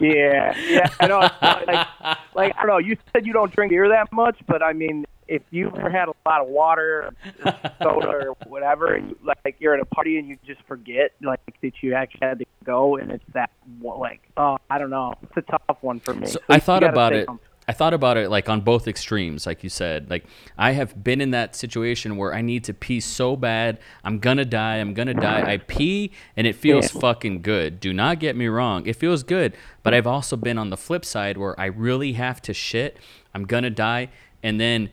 Yeah. Yeah. I know. Like, like I don't know. You said you don't drink beer that much, but I mean, if you ever had a lot of water, or soda, or whatever, and you, like you're at a party and you just forget like that you actually had to go, and it's that like oh I don't know. It's a tough one for me. So So I thought about it. comfortable. I thought about it like on both extremes, like you said. Like I have been in that situation where I need to pee so bad, I'm gonna die, I'm gonna die. I pee and it feels fucking good. Do not get me wrong, it feels good. But I've also been on the flip side where I really have to shit, I'm gonna die, and then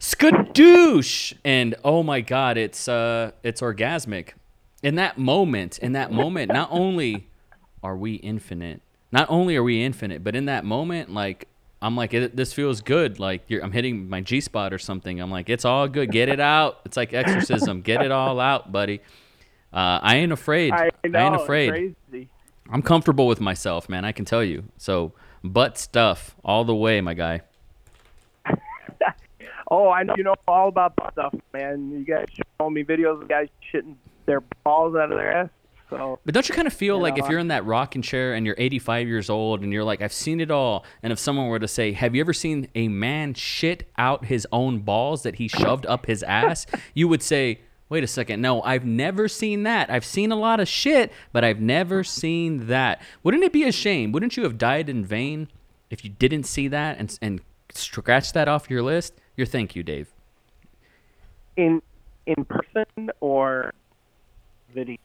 skadoosh, and oh my god, it's uh, it's orgasmic. In that moment, in that moment, not only are we infinite, not only are we infinite, but in that moment, like I'm like, this feels good. Like you're, I'm hitting my G spot or something. I'm like, it's all good. Get it out. It's like exorcism. Get it all out, buddy. Uh, I ain't afraid. I know. ain't afraid. Crazy. I'm comfortable with myself, man. I can tell you. So butt stuff all the way, my guy. Oh, I know you know all about that stuff, man. You guys show me videos of guys shitting their balls out of their ass. So But don't you kind of feel You like know, if you're in that rocking chair and you're 85 years old and you're like, I've seen it all, and if someone were to say, Have you ever seen a man shit out his own balls that he shoved up his ass? You would say, Wait a second, no, I've never seen that. I've seen a lot of shit, but I've never seen that. Wouldn't it be a shame? Wouldn't you have died in vain if you didn't see that and, and scratch that off your list? Your thank you, Dave. in in person or video?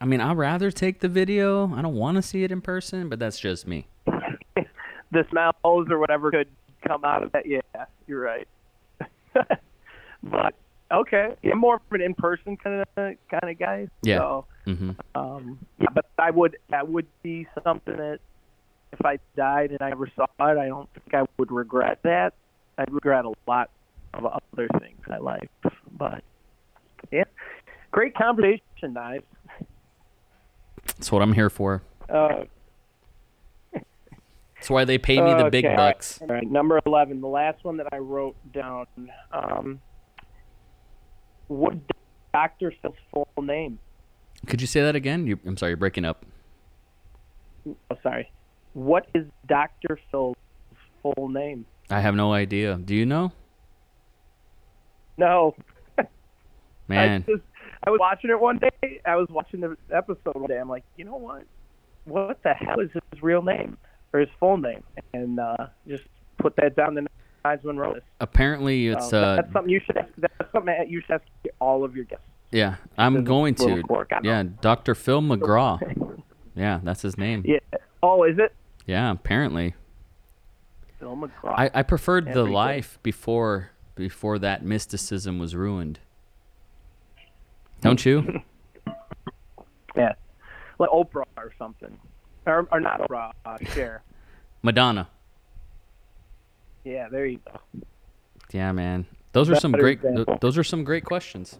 I mean, I'd rather take the video. I don't want to see it in person, but that's just me. the smells or whatever could come out of that. Yeah, you're right. but okay, yeah, I'm more of an in-person kind of kind of guy. Yeah. So, hmm um, yeah, but I would that would be something that if I died and I never saw it, I don't think I would regret that. I'd regret a lot of other things in my life. But yeah, great conversation, guys. That's what I'm here for. Uh, That's why they pay me the big Okay, all right. bucks. All right, number 11, the last one that I wrote down. Um, what Dr. Phil's full name? Could you say that again? You, I'm sorry, you're breaking up. Oh, sorry. What is Dr. Phil's full name? I have no idea. Do you know? No. Man, I, just, I was watching it one day. I was watching the episode one day. I'm like, you know what? What the hell is his real name or his full name? And uh, just put that down the guys when wrote this. apparently it's So uh that's something you should. Ask, that's something that you should ask all of your guests. yeah, I'm There's going to. quirk, I know. Yeah, Dr. Phil McGraw. Yeah, that's his name. Yeah. Oh, is it? Yeah, apparently. Phil McGraw. I, I preferred Yeah, the pretty good. life before before that mysticism was ruined. Don't you? yeah. Like Oprah or something. Or, or not Oprah, uh, Cher. Madonna. Yeah, there you go. Yeah, man. Those are some great example. those are some great questions.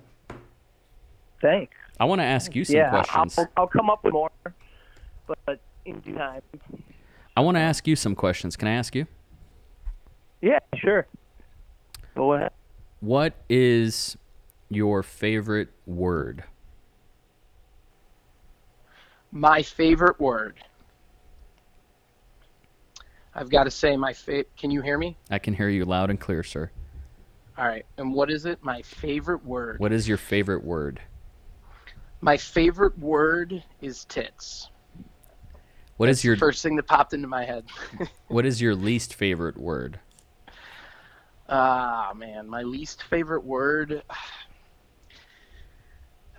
Thanks. I want to ask you some yeah, questions. I'll, I'll come up with more, but in due time. I want to ask you some questions. Can I ask you? Yeah, sure. Go ahead. What is your favorite word? My favorite word. I've got to say my favorite. Can you hear me? I can hear you loud and clear, sir. All right. And what is it? My favorite word. What is your favorite word? My favorite word is tits. What is That's your first thing that popped into my head? what is your least favorite word? Ah, man, my least favorite word.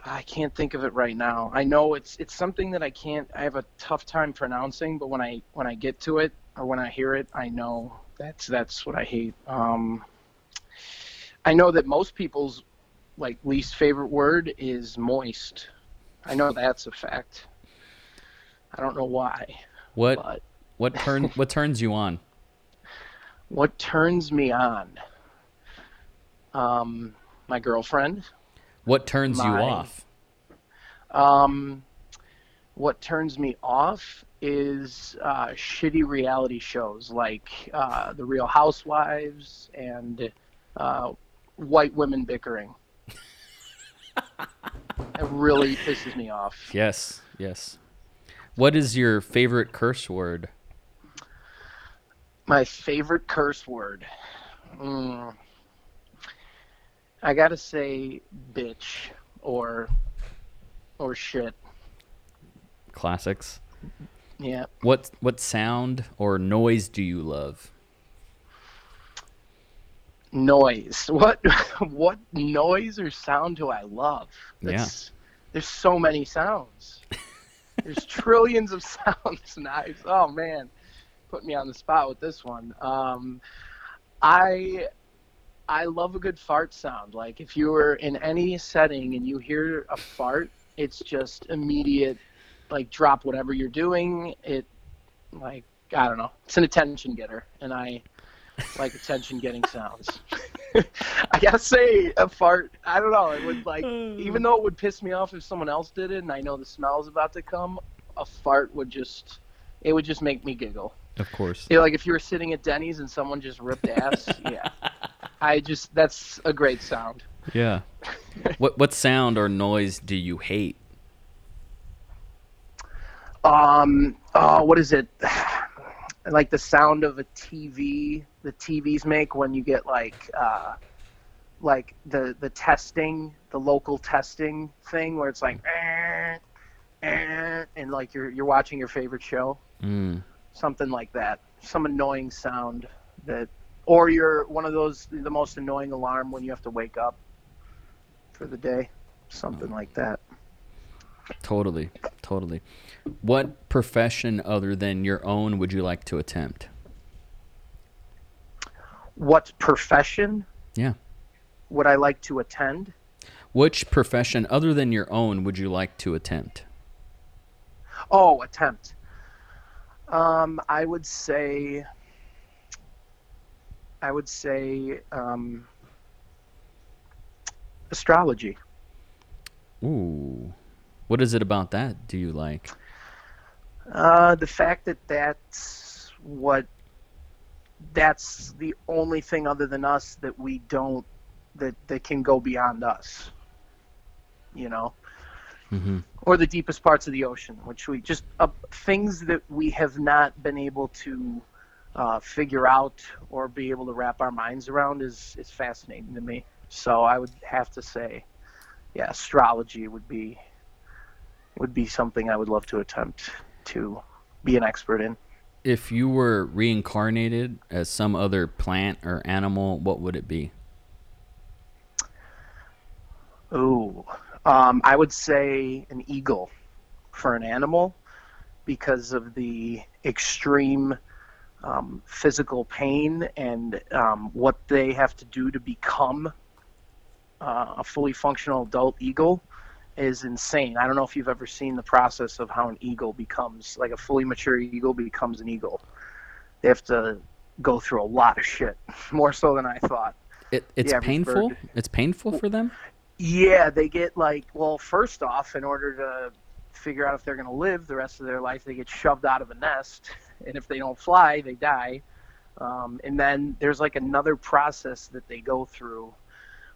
I can't think of it right now. I know it's it's something that I can't. I have a tough time pronouncing, but when I when I get to it or when I hear it, I know that's that's what I hate. Um, I know that most people's like least favorite word is moist. I know that's a fact. I don't know why, What but what turn what turns you on? what turns me on? Um, my girlfriend. What turns you off? Um, what turns me off is uh, shitty reality shows like uh, The Real Housewives and uh, white women bickering. it really pisses me off. Yes, yes. What is your favorite curse word? My favorite curse word. Mm. I gotta say, bitch or or shit. Classics. Yeah. What what sound or noise do you love? noise. What what noise or sound do I love? Yeah. There's so many sounds. There's trillions of sounds. Nice. Oh man, put me on the spot with this one. Um, I I love a good fart sound. Like if you were in any setting and you hear a fart, it's just immediate. Like drop whatever you're doing. It like I don't know. It's an attention getter, and I like attention getting sounds. I gotta say, a fart. I don't know. It would like, uh. even though it would piss me off if someone else did it, and I know the smell is about to come. A fart would just, it would just make me giggle. Of course. You know, like if you were sitting at Denny's and someone just ripped ass. yeah, I just that's a great sound. Yeah. what what sound or noise do you hate? Um, oh, what is it? like the sound of a TV. The TVs make when you get like, uh, like the the testing, the local testing thing, where it's like, eh, eh, and like you're you're watching your favorite show, Mm. something like that. Some annoying sound that, or you're one of those the most annoying alarm when you have to wake up for the day, something like that. Totally. Totally. What profession other than your own would you like to attempt? What profession Yeah. would I like to attend? Which profession other than your own would you like to attempt? Oh, attempt. Um, I would say. I would say um, astrology. Ooh. What is it about that do you like? Uh, the fact that that's what that's the only thing other than us that we don't that that can go beyond us. You know. Mhm. or the deepest parts of the ocean, which we just uh, things that we have not been able to uh, figure out or be able to wrap our minds around is is fascinating to me. So I would have to say, yeah, astrology would be would be something I would love to attempt to be an expert in. If you were reincarnated as some other plant or animal, what would it be? Ooh, um, I would say an eagle for an animal because of the extreme um, physical pain and um, what they have to do to become uh, a fully functional adult eagle is insane. I don't know if you've ever seen the process of how an eagle becomes, like a fully mature eagle becomes an eagle. They have to go through a lot of shit, more so than I thought. It, it's painful. bird. It's painful for them. Yeah, they get like, well, first off, in order to figure out if they're going to live the rest of their life, they get shoved out of a nest, and if they don't fly, they die. Um, and then there's like another process that they go through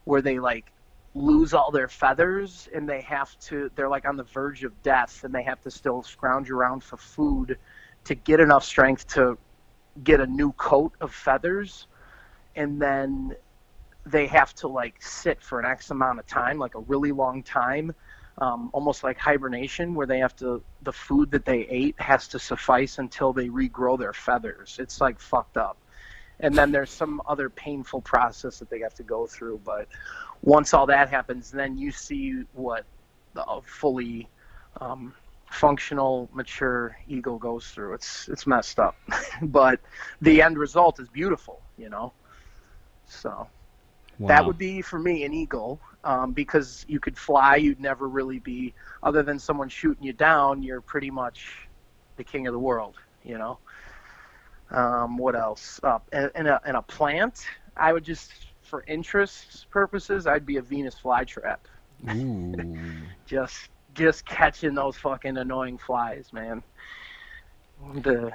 where they like lose all their feathers and they have to they're like on the verge of death and they have to still scrounge around for food to get enough strength to get a new coat of feathers and then they have to like sit for an X amount of time, like a really long time, um, almost like hibernation, where they have to the food that they ate has to suffice until they regrow their feathers. It's like fucked up. And then there's some other painful process that they have to go through. But once all that happens, then you see what the fully um, functional, mature eagle goes through. It's it's messed up, but the end result is beautiful. You know, so. Wow. That would be for me an eagle, um, because you could fly. You'd never really be, other than someone shooting you down. You're pretty much the king of the world. You know. Um, what else? Uh, and, and, a, and a plant. I would just, for interest purposes, I'd be a Venus flytrap. Ooh. Just just catching those fucking annoying flies, man. The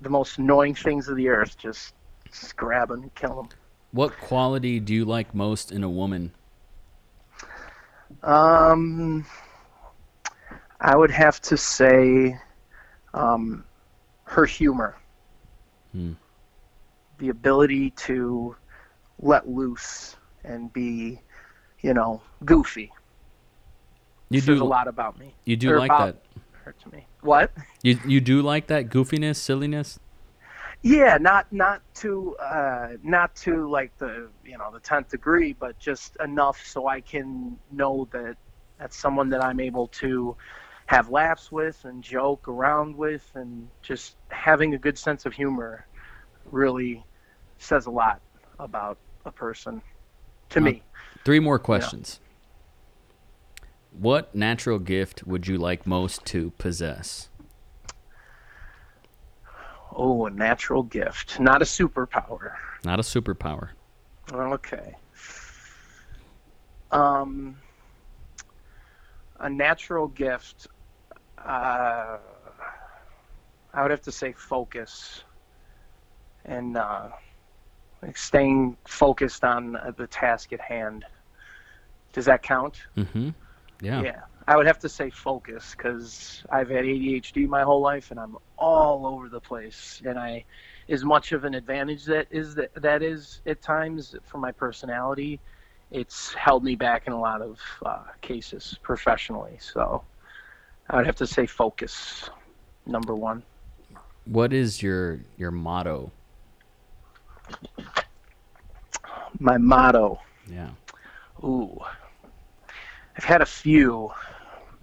the most annoying things of the earth. Just, just grab them and kill them. What quality do you like most in a woman? Um, I would have to say, um, her humor. Hmm. The ability to let loose and be, you know, goofy. You Says do a lot about me. you do or like that. her to me. What? You you do like that goofiness, silliness? Yeah, not not to uh, not to like the you know the tenth degree, but just enough so I can know that that's someone that I'm able to have laughs with and joke around with, and just having a good sense of humor really says a lot about a person to Uh, me. Three more questions. What natural gift would you like most to possess? Oh, a natural gift, not a superpower. Not a superpower. Okay. Um, a natural gift. Uh, I would have to say focus, and uh, like staying focused on uh, the task at hand. Does that count? Mm-hmm. Yeah. Yeah, I would have to say focus because I've had ADHD my whole life and I'm all over the place. And I, as much of an advantage that is that that is at times for my personality, it's held me back in a lot of uh, cases professionally. So I would have to say focus, number one. What is your your motto? My motto. Yeah. Ooh, I've had a few.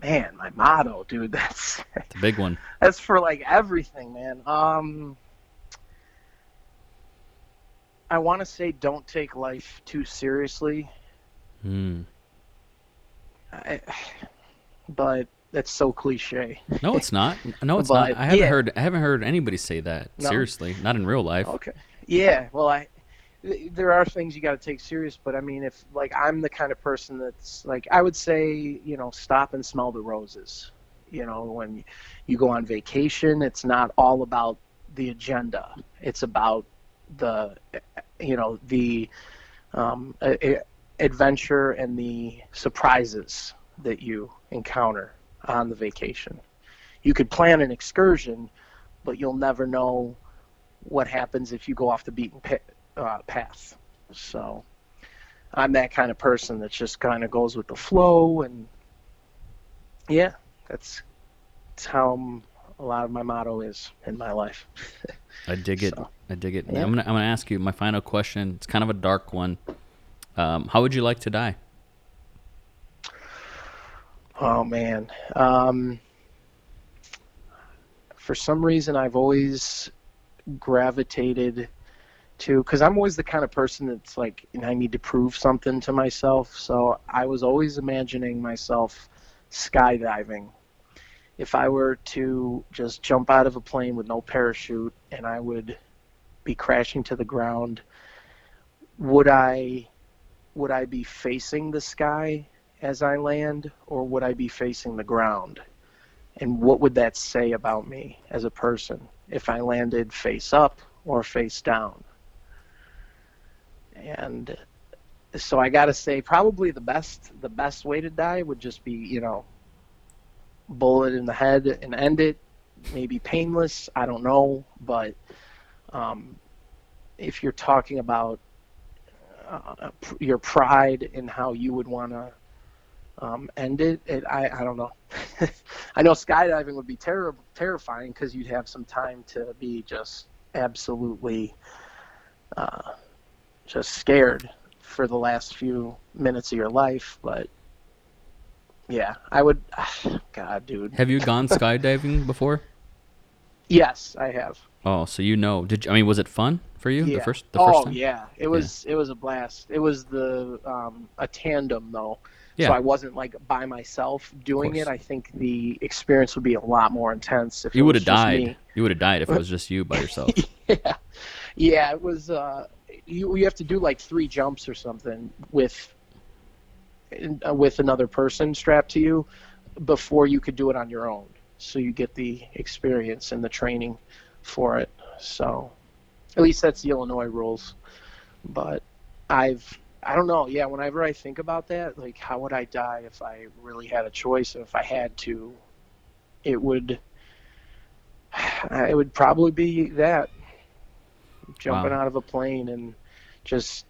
Man, my motto, dude. That's a big one. that's for like everything, man. Um, I want to say don't take life too seriously, Hmm. I, but that's so cliche. No, it's not. No, it's But, not. I haven't yeah. heard. I haven't heard anybody say that. No? Seriously, not in real life. Okay. Yeah. Well, I there are things you got to take serious, but I mean, if like I'm the kind of person that's like I would say, you know, stop and smell the roses. You know, when you go on vacation, it's not all about the agenda. It's about the, you know, the um, a, a- adventure and the surprises that you encounter on the vacation. You could plan an excursion, but you'll never know what happens if you go off the beaten pa- uh, path. So I'm that kind of person that just kind of goes with the flow, and yeah, that's that's how a lot of my motto is in my life. I dig it. So, I dig it. yeah. I'm gonna. I'm gonna ask you my final question. It's kind of a dark one. Um, how would you like to die? Oh man. Um, for some reason, I've always gravitated to because I'm always the kind of person that's like, and I need to prove something to myself. So I was always imagining myself skydiving. If I were to just jump out of a plane with no parachute and I would be crashing to the ground, would I would I be facing the sky as I land, or would I be facing the ground? And what would that say about me as a person if I landed face up or face down? And so I got to say, probably the best the best way to die would just be, you know, bullet in the head and end it. Maybe painless, I don't know, but um, if you're talking about uh, your pride in how you would want to um, end it, it I, I don't know. I know skydiving would be ter- terrifying because you'd have some time to be just absolutely uh, just scared for the last few minutes of your life. But yeah, I would. God, dude. Have you gone skydiving before? Yes, I have. Oh, so you know? Did you, I mean was it fun for you Yeah. the first the oh first time? yeah, it was it was a blast. It was the um, a tandem though, Yeah. so I wasn't like by myself doing it. I think the experience would be a lot more intense if You would have died. me. You would have died if it was just you by yourself. yeah, yeah. It was. Uh, you you have to do like three jumps or something with uh, with another person strapped to you before you could do it on your own. So you get the experience and the training for it. So at least that's the Illinois rules. But I've I don't know. Yeah, whenever I think about that, like how would I die if I really had a choice? If I had to, it would. It would probably be that jumping Wow. out of a plane and just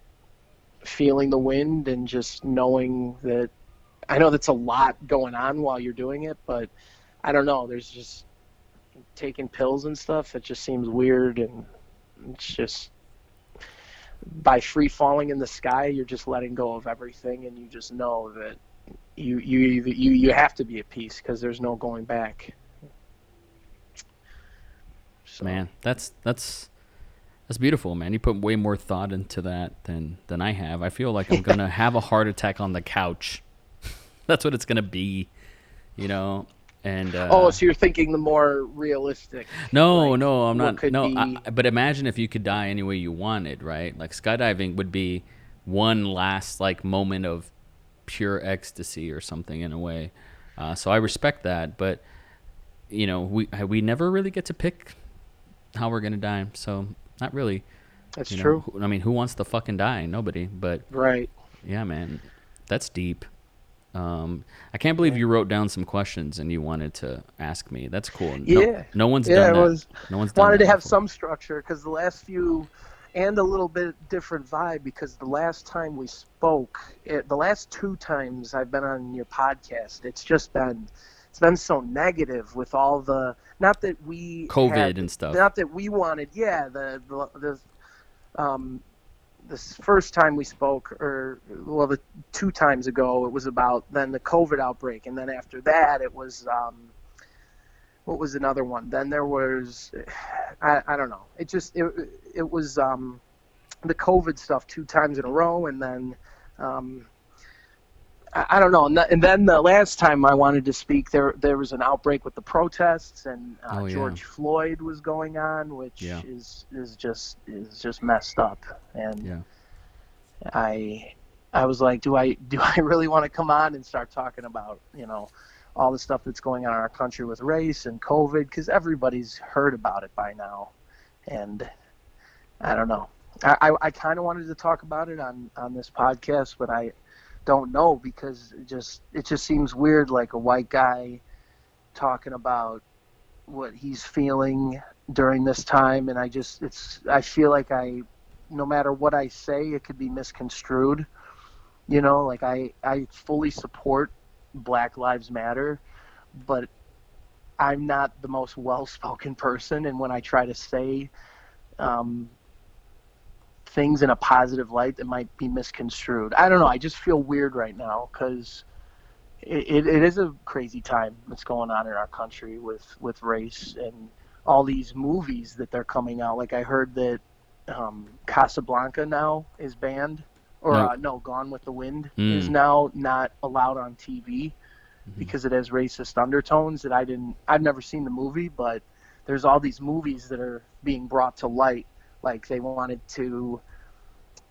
feeling the wind and just knowing that I know that's a lot going on while you're doing it, but I don't know. There's just taking pills and stuff that just seems weird, and it's just by free falling in the sky, you're just letting go of everything, and you just know that you you you you have to be at peace because there's no going back. So, Man, that's that's that's beautiful, man. You put way more thought into that than than I have. I feel like I'm gonna have a heart attack on the couch. that's what it's gonna be, you know. And uh, Oh, so you're thinking the more realistic? no, like, no, I'm not. No, be- I, but imagine if you could die any way you wanted, right? Like skydiving would be one last like moment of pure ecstasy or something in a way. Uh, so I respect that, but you know, we we never really get to pick how we're gonna die. So not really. That's You know, true. who- I mean, who wants to fucking die? Nobody. But Right. yeah, man, that's deep. Um, I can't believe you wrote down some questions and you wanted to ask me. That's cool. No, Yeah. no one's Yeah, done it that. was- no one's done Wanted to have before. some structure because the last few, and a little bit different vibe because the last time we spoke, it, the last two times I've been on your podcast, it's just been, it's been so negative with all the, not that we COVID had- and stuff. Not that we wanted, yeah, the the the, um, this first time we spoke, or well, the two times ago, it was about then the COVID outbreak, and then after that, it was um, what was another one? Then there was, I, I don't know. It just it it was um, the COVID stuff two times in a row, and then um, I, I don't know. And, th- and then the last time I wanted to speak, there there was an outbreak with the protests, and uh, Oh, yeah. George Floyd was going on, which Yeah. is is just is just messed up. And Yeah. I I was like, do I do I really want to come on and start talking about you know all the stuff that's going on in our country with race and COVID? Because everybody's heard about it by now, and I don't know. I I, I kind of wanted to talk about it on on this podcast, but I don't know because it just it just seems weird, like a white guy talking about what he's feeling during this time, and I just it's I feel like I no matter what I say, it could be misconstrued. You know, like I, I fully support Black Lives Matter, but I'm not the most well spoken person. And when I try to say um, things in a positive light that might be misconstrued, I don't know. I just feel weird right now because it, it, it is a crazy time that's going on in our country with, with race and all these movies that they're coming out. Like I heard that um, Casablanca now is banned, or No. uh, no, Gone with the Wind Mm. is now not allowed on TV Mm-hmm. because it has racist undertones. That I didn't, I've never seen the movie, but there's all these movies that are being brought to light. Like they wanted to,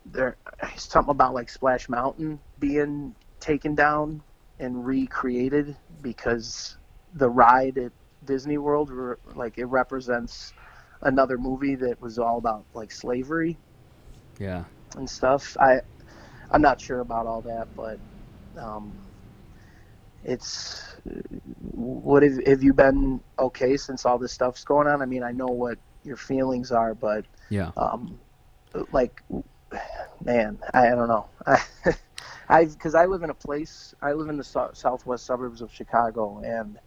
there something about like Splash Mountain being taken down and recreated because the ride at Disney World, like it represents another movie that was all about like slavery Yeah. and stuff. I I'm not sure about all that, but um, it's what have, have you been okay since all this stuff's going on? I mean, I know what your feelings are, but Yeah. um, like man, I, I don't know. I, I because I live in a place. I live in the so- southwest suburbs of Chicago, and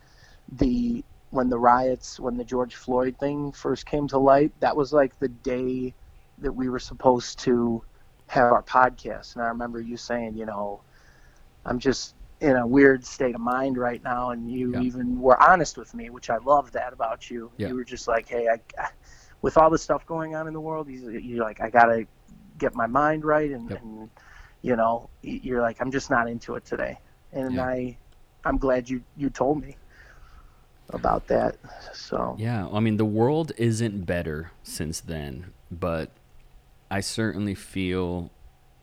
the when the riots, when the George Floyd thing first came to light, that was like the day that we were supposed to have our podcast. And I remember you saying, you know, I'm just in a weird state of mind right now, and you Yeah. even were honest with me, which I love that about you. Yeah. You were just like, hey, I, I- with all the stuff going on in the world, you- you're like, I gotta get my mind right, and, Yep. and you know, you're like, I'm just not into it today, and Yeah. I, I'm glad you you told me about that. So Yeah, I mean the world isn't better since then, but I certainly feel,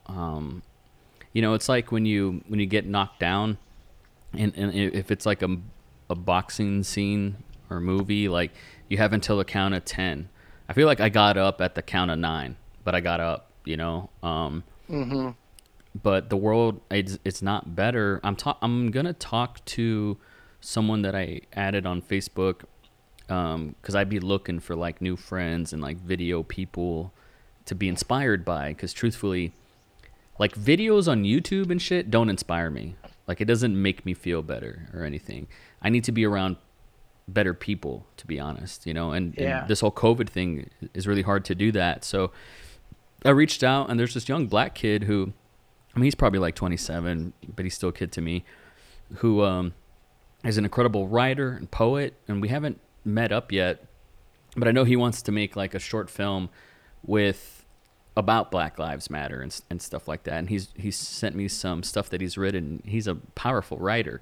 um, you know, it's like when you when you get knocked down, and, and if it's like a a boxing scene or movie, like you have until the count of ten. I feel like I got up at the count of nine, but I got up, you know. Um, hmm but the world it's, it's not better. I'm ta- I'm gonna talk to someone that I added on Facebook because I'd be looking for like new friends and like video people to be inspired by. Because truthfully, like videos on YouTube and shit don't inspire me. Like it doesn't make me feel better or anything. I need to be around better people to be honest, you know. And, Yeah. and this whole COVID thing is really hard to do that. So I reached out and there's this young black kid who I mean, he's probably like 27, but he's still a kid to me, who um, is an incredible writer and poet, and we haven't met up yet, but I know he wants to make like a short film with about Black Lives Matter and, and stuff like that. And he's he's sent me some stuff that he's written. He's a powerful writer,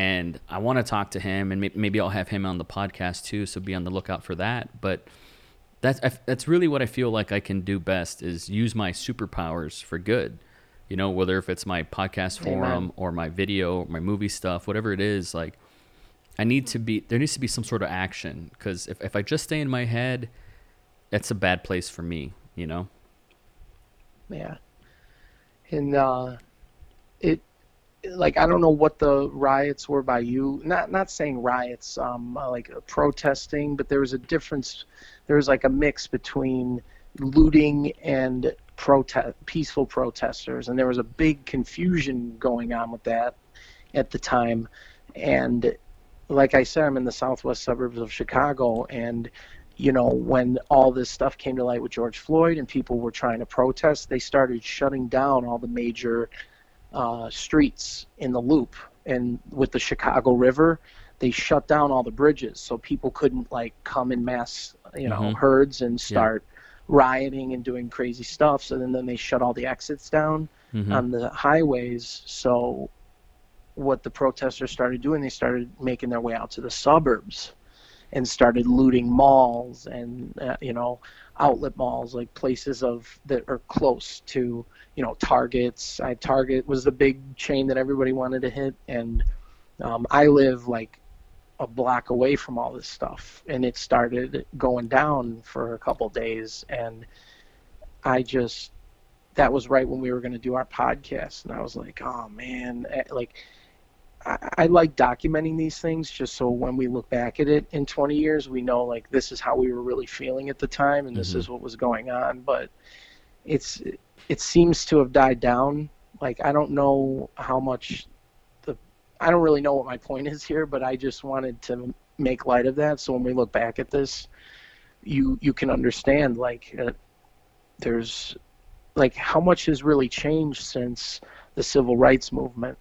and I want to talk to him, and maybe I'll have him on the podcast too. So be on the lookout for that. But that's that's really what I feel like I can do best is use my superpowers for good. You know, whether if it's my podcast Amen. forum or my video, my movie stuff, whatever it is, like I need to be there needs to be some sort of action because if if I just stay in my head, that's a bad place for me. You know. Yeah. And uh like I don't know what the riots were by you. Not not saying riots um uh, like uh, protesting, but there was a difference there was like a mix between looting and protest peaceful protesters. And there was a big confusion going on with that at the time. And like I said I'm in the southwest suburbs of Chicago. And you know, when all this stuff came to light with George Floyd and people were trying to protest, they started shutting down all the major uh, streets in the loop. And with the Chicago River, they shut down all the bridges so people couldn't like come in mass, you know, Mhm. herds and start rioting and doing crazy stuff. So then, then they shut all the exits down Mhm. on the highways. So what the protesters started doing, they started making their way out to the suburbs and started looting malls and uh, you know outlet malls like places of that are close to you know targets I, target was the big chain that everybody wanted to hit and um, i live like a block away from all this stuff and it started going down for a couple days and i just that was right when we were going to do our podcast and i was like oh man eh, like I, I like documenting these things just so when we look back at it in 20 years, we know like this is how we were really feeling at the time and this Mhm. is what was going on. But it's it seems to have died down. Like I don't know how much the I don't really know what my point is here, but I just wanted to make light of that. So when we look back at this, you you can understand like uh, there's like how much has really changed since the civil rights movement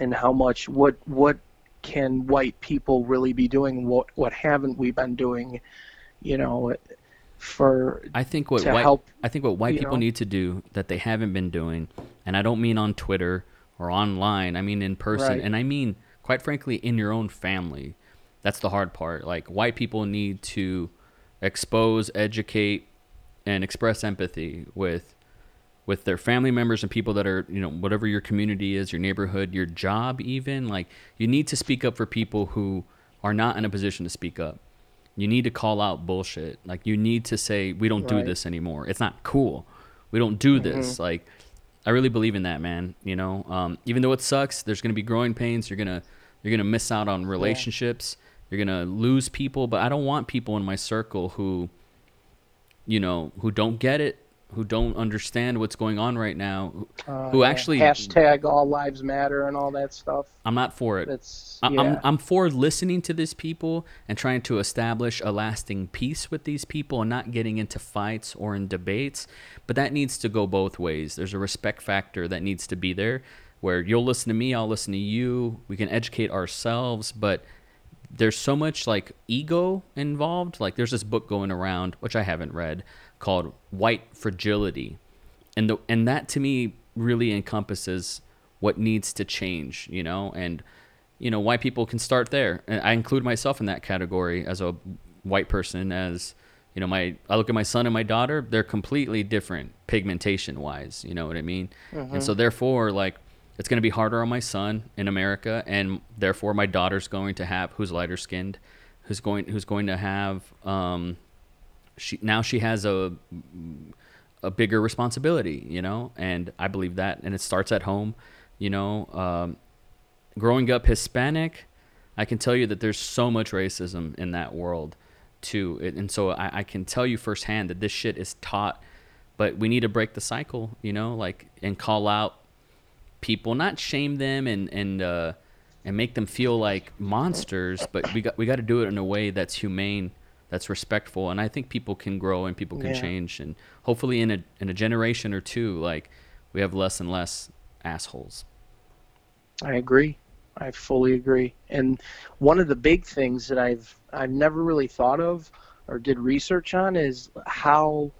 and how much what what can white people really be doing what what haven't we been doing you know for I think what white help I think what white people know? need to do that they haven't been doing, and I don't mean on Twitter or online. I mean in person, Right. and I mean quite frankly in your own family. That's the hard part. Like white people need to expose, educate, and express empathy with with their family members and people that are you know whatever your community is, your neighborhood, your job, even like you need to speak up for people who are not in a position to speak up. You need to call out bullshit. Like you need to say we don't do this anymore. It's not cool. We don't do this. Like I really believe in that, man. You know, um, even though it sucks, there's gonna be growing pains. You're gonna you're gonna miss out on relationships. You're gonna lose people. But I don't want people in my circle who, you know, who don't get it who don't understand what's going on right now, who, Uh, who actually hashtag all lives matter and all that stuff. I'm not for it. That's yeah. I'm, I'm for listening to these people and trying to establish a lasting peace with these people and not getting into fights or in debates. But that needs to go both ways. There's a respect factor that needs to be there where you'll listen to me, I'll listen to you. We can educate ourselves, but there's so much like ego involved. Like there's this book going around, which I haven't read, called White Fragility. And the and that to me really encompasses what needs to change, you know, and you know, white people can start there. And I include myself in that category as a white person as you know, my I look at my son and my daughter, they're completely different pigmentation wise, you know what I mean? And so therefore like it's going to be harder on my son in America and therefore my daughter's going to have who's lighter skinned, who's going who's going to have um she now she has a a bigger responsibility, you know, and I believe that, and it starts at home, you know. Um, growing up Hispanic, I can tell you that there's so much racism in that world, too, and so I, I can tell you firsthand that this shit is taught, but we need to break the cycle, you know, like and call out people, not shame them and and uh, and make them feel like monsters, but we got we got to do it in a way that's humane, that's respectful, and I think people can grow and people can Yeah. change, and hopefully in a in a generation or two, like we have less and less assholes. I agree. I fully agree. And one of the big things that I've I've never really thought of or did research on is how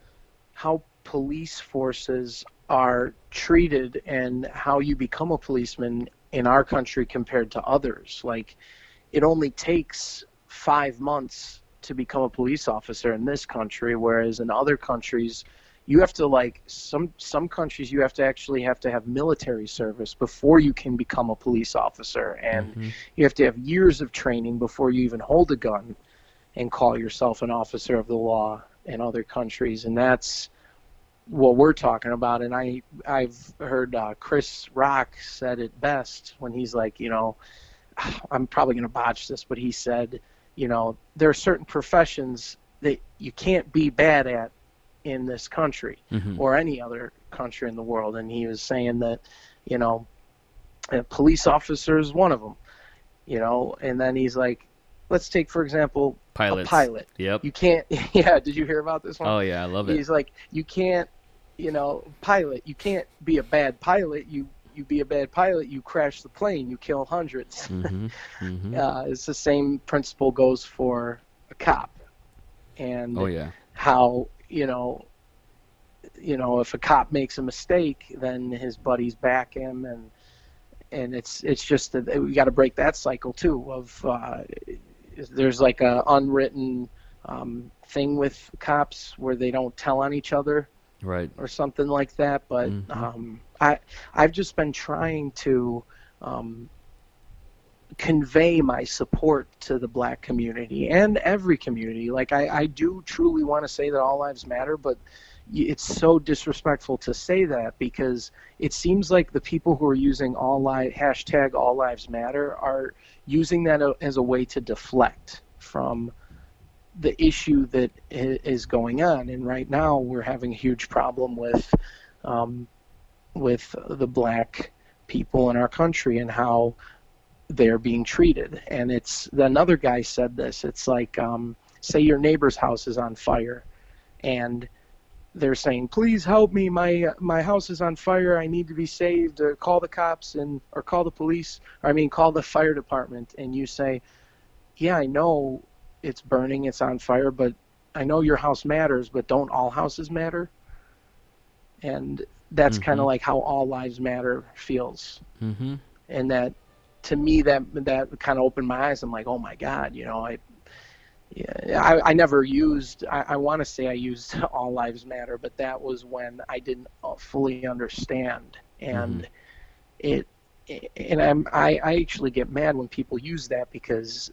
how police forces are treated and how you become a policeman in our country compared to others. Like it only takes 5 months to become a police officer in this country whereas in other countries you have to like some some countries you have to actually have to have military service before you can become a police officer. And Mhm. you have to have years of training before you even hold a gun and call yourself an officer of the law in other countries. And that's what we're talking about. And i i've heard uh, chris rock said it best when he's like you know i'm probably going to botch this but he said you know there are certain professions that you can't be bad at in this country Mhm. or any other country in the world. And he was saying that, you know, a police officer is one of them, you know, and then he's like, let's take, for example, Pilots. a pilot. Yep. You can't, yeah, did you hear about this one? Oh yeah, I love it. He's like, you can't, you know, pilot, you can't be a bad pilot. You, you be a bad pilot, you crash the plane, you kill 100s hmm hmm Uh, it's the same principle goes for a cop. And Oh yeah. how you know you know if a cop makes a mistake then his buddies back him and and it's it's just that we got to break that cycle too of uh, there's like a unwritten um, thing with cops where they don't tell on each other Right. or something like that. But Mhm. um, I I've just been trying to um, convey my support to the black community and every community. Like I, I do truly want to say that all lives matter, but it's so disrespectful to say that because it seems like the people who are using all li- hashtag all lives matter are using that as a way to deflect from the issue that is going on. And right now, we're having a huge problem with um, with the black people in our country and how they're being treated. And it's another guy said this. It's like um, say your neighbor's house is on fire, and they're saying, "Please help me! My my house is on fire. I need to be saved. Call the cops and or call the police. Or I mean, call the fire department." And you say, "Yeah, I know it's burning, it's on fire, but I know your house matters, but don't all houses matter?" And that's kind Mhm. of like how all lives matter feels. Hmm and that to me that that kind of opened my eyes. I'm like oh my god you know i yeah, I, I never used i, I want to say i used all lives matter but that was when i didn't uh, fully understand. And it and i'm I, I actually get mad when people use that because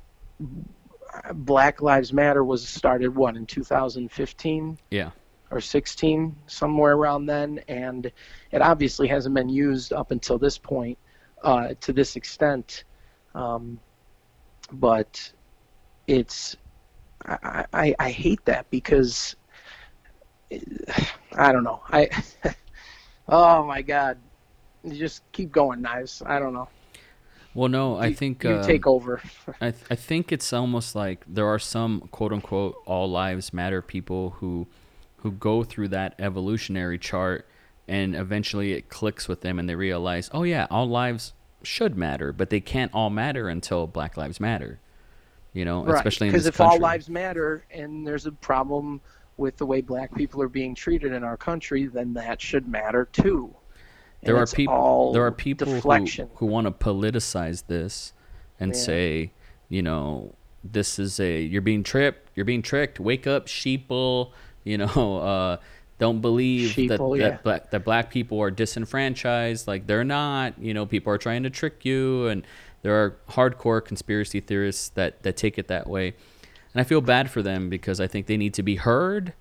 black lives matter was started what in 2015 Yeah. Or 16 somewhere around then and it obviously hasn't been used up until this point uh, to this extent um, but it's I, I, I hate that because I don't know. I oh my god, you just keep going, knives. I don't know. Well, no, I You- think you um, take over. I, th- I think it's almost like there are some quote unquote all lives matter people who who go through that evolutionary chart and eventually it clicks with them and they realize, oh yeah, all lives should matter, but they can't all matter until Black Lives Matter. You know, especially in because if all lives matter and there's a problem with the way black people are being treated in our country, then that should matter too. And there are people there are people who, who want to politicize this and Yeah. say you know this is a you're being tripped you're being tricked wake up sheeple you know uh don't believe that, Sheeple, that, yeah. black, that black people are disenfranchised like they're not you know people are trying to trick you and there are hardcore conspiracy theorists that that take it that way and i feel bad for them because i think they need to be heard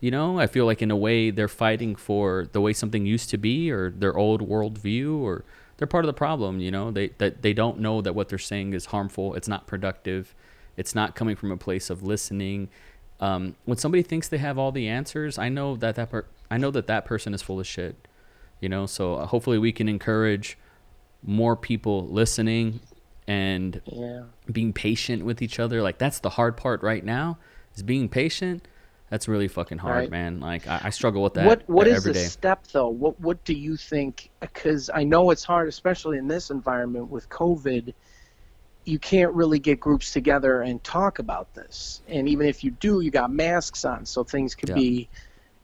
you know, I feel like in a way they're fighting for the way something used to be or their old worldview or they're part of the problem, you know. They that they don't know that what they're saying is harmful, it's not productive, it's not coming from a place of listening. Um, when somebody thinks they have all the answers, I know that that per- I know that that person is full of shit. You know, so uh, hopefully we can encourage more people listening and Yeah. being patient with each other. Like that's the hard part right now is being patient. That's really fucking hard, Right. man. Like I, I struggle with that what what is the day. step though? What what do you think? Because I know it's hard, especially in this environment with COVID. You can't really get groups together and talk about this, and even if you do, you got masks on, so things could Yeah. be.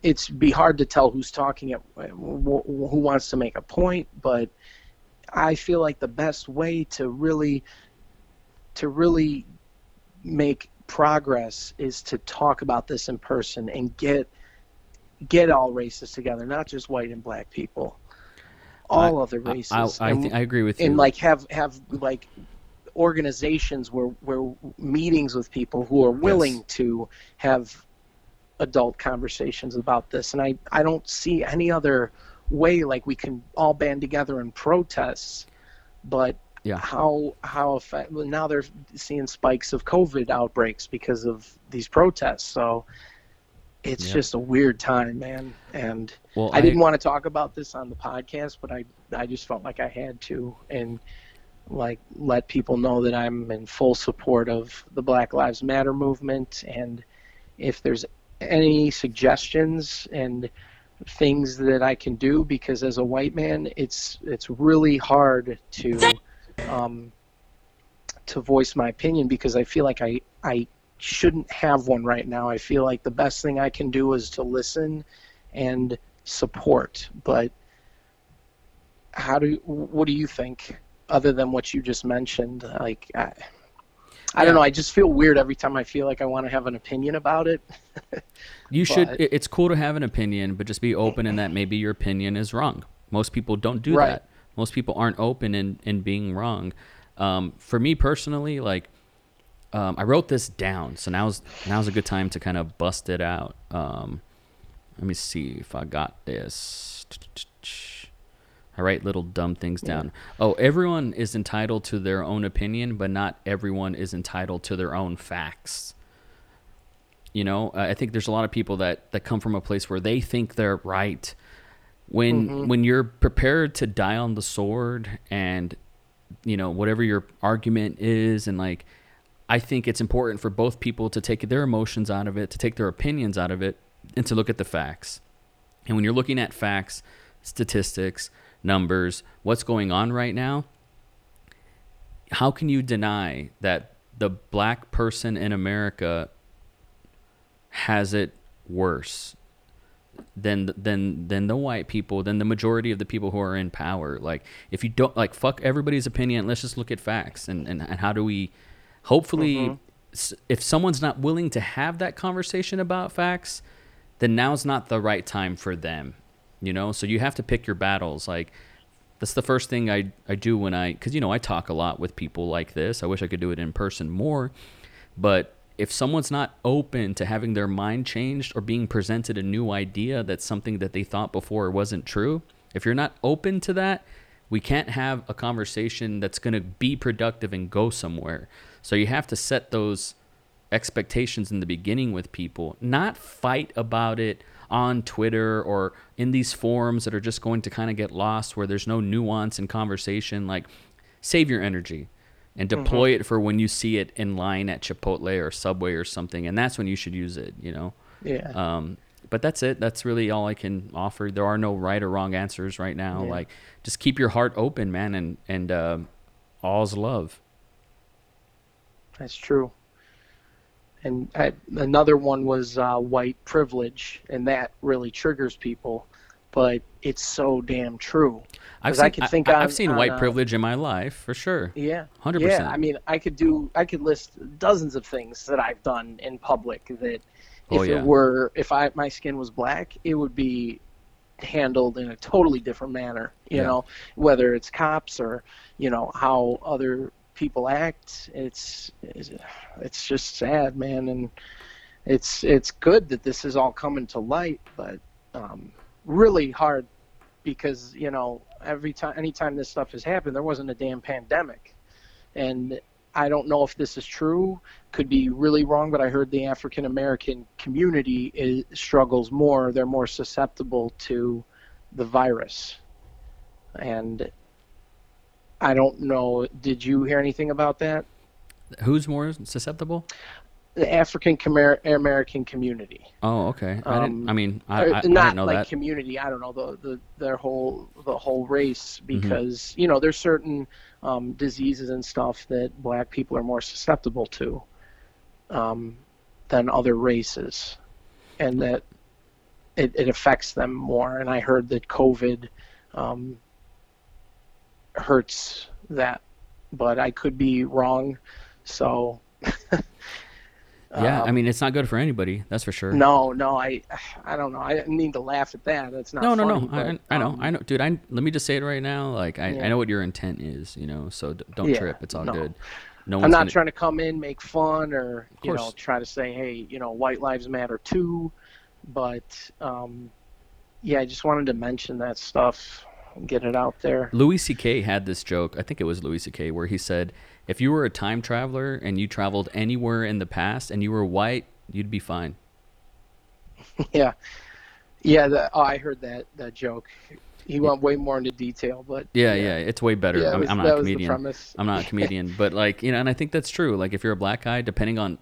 It's be hard to tell who's talking at wh- who wants to make a point, but I feel like the best way to really to really make progress is to talk about this in person and get get all races together, not just white and black people, all other races, I, I, and, I agree with you. and like have have like organizations where where meetings with people who are willing Yes. to have adult conversations about this, and I I don't see any other way like we can all band together and protest, but Yeah. how how effect, well, now they're seeing spikes of COVID outbreaks because of these protests. So it's Yeah. just a weird time, man. And well, I didn't want to talk about this on the podcast, but I I just felt like I had to and like let people know that I'm in full support of the Black Lives Matter movement and if there's any suggestions and things that I can do because as a white man it's it's really hard to um, to voice my opinion because I feel like I I shouldn't have one right now. I feel like the best thing I can do is to listen and support. But how do what do you think other than what you just mentioned? Like I, I don't know. I just feel weird every time I feel like I want to have an opinion about it. You should. But- It's cool to have an opinion, but just be open in that maybe your opinion is wrong. Most people don't do Right. that. Most people aren't open in in being wrong. Um, for me personally, like um, I wrote this down, so now's now's a good time to kind of bust it out. Um, let me see if I got this. I write little dumb things down. Oh, everyone is entitled to their own opinion, but not everyone is entitled to their own facts. You know i think there's a lot of people that that come from a place where they think they're right. When mm-hmm. when you're prepared to die on the sword and you know whatever your argument is and like i think it's important for both people to take their emotions out of it to take their opinions out of it and to look at the facts. And when you're looking at facts statistics numbers what's going on right now how can you deny that the black person in america has it worse than than than the white people than the majority of the people who are in power? Like if you don't like fuck everybody's opinion let's just look at facts and and, and how do we hopefully mm-hmm. s if someone's not willing to have that conversation about facts then now's not the right time for them you know so you have to pick your battles like that's the first thing I, I do when I because you know I talk a lot with people like this. I wish I could do it in person more, but if someone's not open to having their mind changed or being presented a new idea that's something that they thought before wasn't true, if you're not open to that, we can't have a conversation that's going to be productive and go somewhere. So you have to set those expectations in the beginning with people, not fight about it on Twitter or in these forums that are just going to kind of get lost where there's no nuance in conversation, like save your energy and deploy it for when you see it in line at Chipotle or Subway or something, and that's when you should use it. You know. Yeah. Um, but that's it. That's really all I can offer. There are no right or wrong answers right now. Yeah. Like, just keep your heart open, man, and and uh, all's love. That's true. And I, another one was uh, white privilege, and that really triggers people. But it's so damn true. I've seen, I could think I, have seen on, white uh, privilege in my life for sure. Yeah, 100%. Yeah, I mean, I could do, I could list dozens of things that I've done in public that, if Oh, yeah. it were, if I my skin was black, it would be handled in a totally different manner. You Yeah. know, whether it's cops or you know how other people act. It's it's, just sad, man, and it's it's good that this is all coming to light, but um, really hard because you know every time anytime this stuff has happened there wasn't a damn pandemic. And i don't know if this is true. Could be really wrong but i heard the african american community is, struggles more. They're more susceptible to the virus. And i don't know did you hear anything about that Who's more susceptible? the african american community Oh, okay. I didn't. Um, I mean, I, I, not like that. community. I don't know the, the their whole the whole race Mm-hmm. because you know there's certain um, diseases and stuff that black people are more susceptible to um, than other races, and that it, it affects them more. And I heard that COVID um, hurts that, but I could be wrong. So. yeah, I um, mean, it's not good for anybody. That's for sure. no, no, I, I don't know. I didn't mean to laugh at that. That's not. no, no, funny, no. I, but, I know, um, I know, dude. I let me just say it right now. Like, I, I know what your intent is. You know, so d- don't Yeah, trip. It's all no. good. No I'm not gonna, trying to come in, make fun, or you know, try to say, hey, you know, white lives matter too. But um, yeah, I just wanted to mention that stuff, and get it out there. Louis C.K. had this joke. I think it was Louis C.K. where he said, "If you were a time traveler and you traveled anywhere in the past and you were white, you'd be fine." yeah, yeah. The, oh, I heard that that joke. He went way more into detail, but Yeah, yeah, it's way better. Yeah, I'm, was- I'm not a comedian. I'm not a comedian, but like you know, and I think that's true. Like if you're a black guy, depending on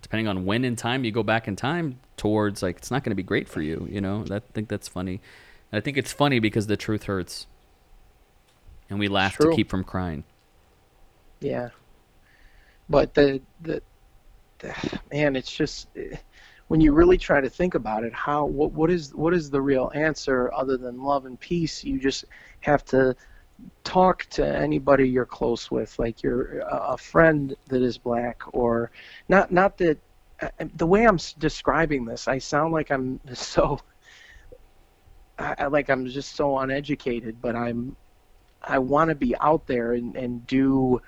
depending on when in time you go back in time towards, like it's not going to be great for you. You know, that I think that's funny. And I think it's funny because the truth hurts, and we laugh to keep from crying. Yeah. But the, the the man, it's just when you really try to think about it, how what what is what is the real answer other than love and peace? You just have to talk to anybody you're close with, like you're a a friend that is black, or not. Not that uh, the way I'm describing this, I sound like I'm so. I, like I'm just so uneducated, but I'm. I want to be out there and, and do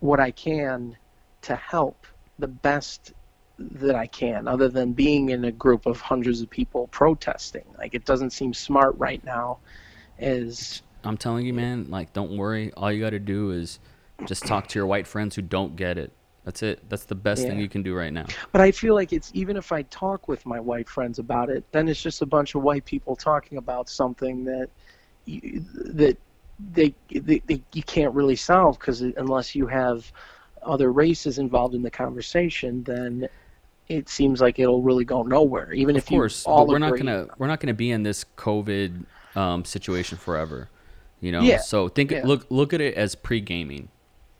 what I can to help the best that I can, other than being in a group of hundreds of people protesting. Like it doesn't seem smart right now. Is I'm telling you, man. Like, don't worry. All you got to do is just talk to your white friends who don't get it. That's it. That's the best thing you can do right now. but I feel like it's even if I talk with my white friends about it, then it's just a bunch of white people talking about something that you, that they, they, they you can't really solve because unless you have other races involved in the conversation, then it seems like it'll really go nowhere. Even of if course, you all but we're not gonna we're not gonna be in this COVID um, situation forever. You know, Yeah, so think yeah. look look at it as pre gaming.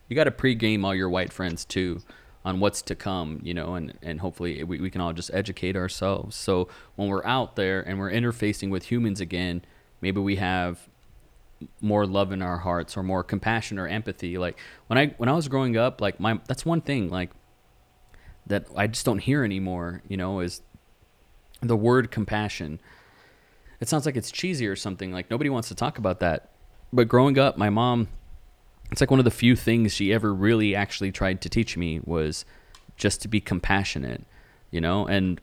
You got to pregame all your white friends too on what's to come. You know, and and hopefully we we can all just educate ourselves. So when we're out there and we're interfacing with humans again, maybe we have more love in our hearts or more compassion or empathy like when i when i was growing up like my that's one thing like that i just don't hear anymore you know is the word compassion it sounds like it's cheesy or something like nobody wants to talk about that but growing up my mom it's like one of the few things she ever really actually tried to teach me was just to be compassionate you know and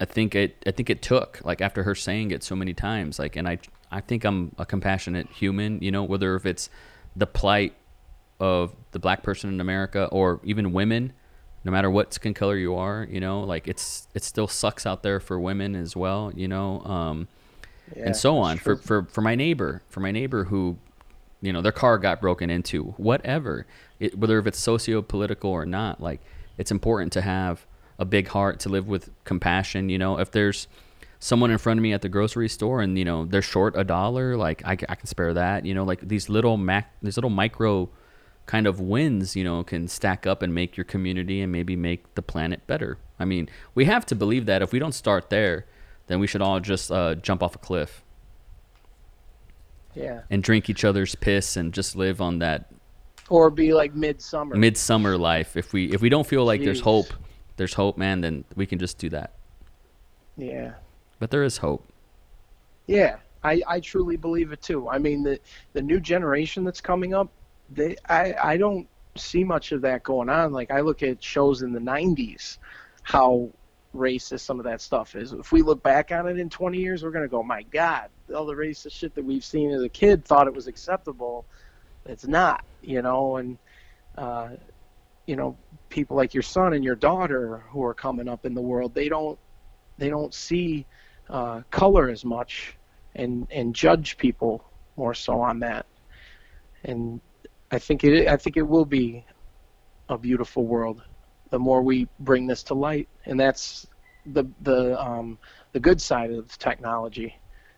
i think it i think it took like after her saying it so many times like and i i think i'm a compassionate human you know whether if it's the plight of the black person in america or even women no matter what skin color you are, you know, like it's it still sucks out there for women as well, you know, um, Yeah, and so on. For, for for my neighbor, for my neighbor who, you know, their car got broken into, whatever, it, whether if it's socio-political or not, like it's important to have a big heart to live with compassion. You know, if there's someone in front of me at the grocery store and you know they're short a dollar, like I, I can spare that. You know, like these little mac, these little micro kind of wins, you know, can stack up and make your community and maybe make the planet better. I mean, we have to believe that if we don't start there, then we should all just uh, jump off a cliff yeah, and drink each other's piss and just live on that or be like Midsommar. Midsommar life. If we if we don't feel like there's hope, there's hope, man, then we can just do that. yeah, But there is hope. yeah. I, I truly believe it too. I mean the the new generation that's coming up, they I I don't see much of that going on. Like I look at shows in the '90s, how racist some of that stuff is. If we look back on it in 20 years, we're gonna go, my God, all the racist shit that we've seen as a kid thought it was acceptable. It's not, you know, and uh, you know, people like your son and your daughter who are coming up in the world, they don't they don't see uh, color as much and and judge people more so on that. And I think it I think it will be a beautiful world the more we bring this to light, and that's the the um, the good side of technology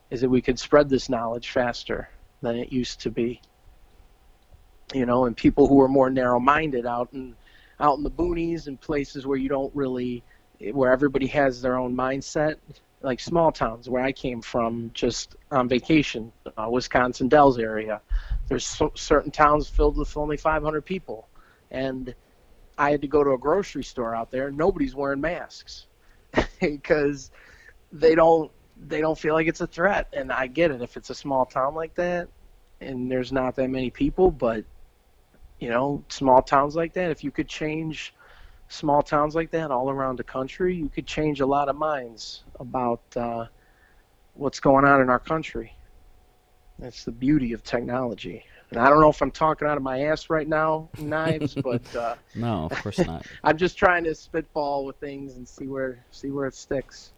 is that we can spread this knowledge faster than it used to be. You know, and people who are more narrow-minded out in out in the boonies and places where you don't really where everybody has their own mindset like small towns where I came from, just on vacation, uh, Wisconsin Dells area. There's so, certain towns filled with only 500 people, and I had to go to a grocery store out there. Nobody's wearing masks because they don't they don't feel like it's a threat. And I get it if it's a small town like that, and there's not that many people, but you know, small towns like that, if you could change small towns like that all around the country, you could change a lot of minds about uh, what's going on in our country. That's the beauty of technology. And I don't know if I'm talking out of my ass right now, knives, but uh, No, of course not. I'm just trying to spitball with things and see where see where it sticks.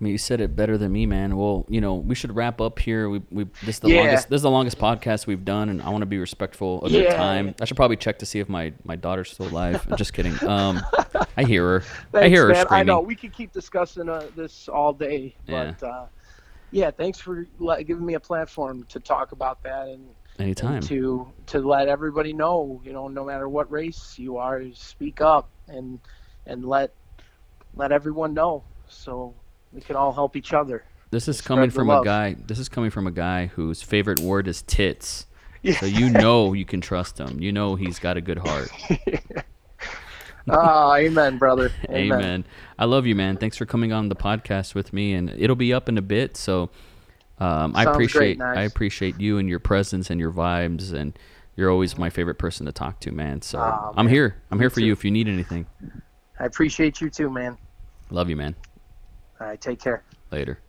I mean, you said it better than me, man. Well, you know, we should wrap up here. We, we this is the Yeah. longest this is the longest podcast we've done, and I want to be respectful of your Yeah. time. I should probably check to see if my my daughter's still alive. I'm just kidding. Um, I hear her. I hear her man. screaming. I know we could keep discussing uh, this all day, Yeah. but uh, yeah, thanks for giving me a platform to talk about that and, Anytime. and to to let everybody know, you know, no matter what race you are, speak up and and let let everyone know so we can all help each other. This is coming from a guy. This is coming from a guy whose favorite word is tits. Yeah. So you know you can trust him. You know he's got a good heart. Ah, amen, brother. Amen. I love you, man. Thanks for coming on the podcast with me, and it'll be up in a bit. So um, I great, appreciate Nice. I appreciate you and your presence and your vibes, and you're always my favorite person to talk to, man. So Aw, I'm man. here. I'm here for you if you need anything. I appreciate you too, man. Love you, man. All right, take care. Later.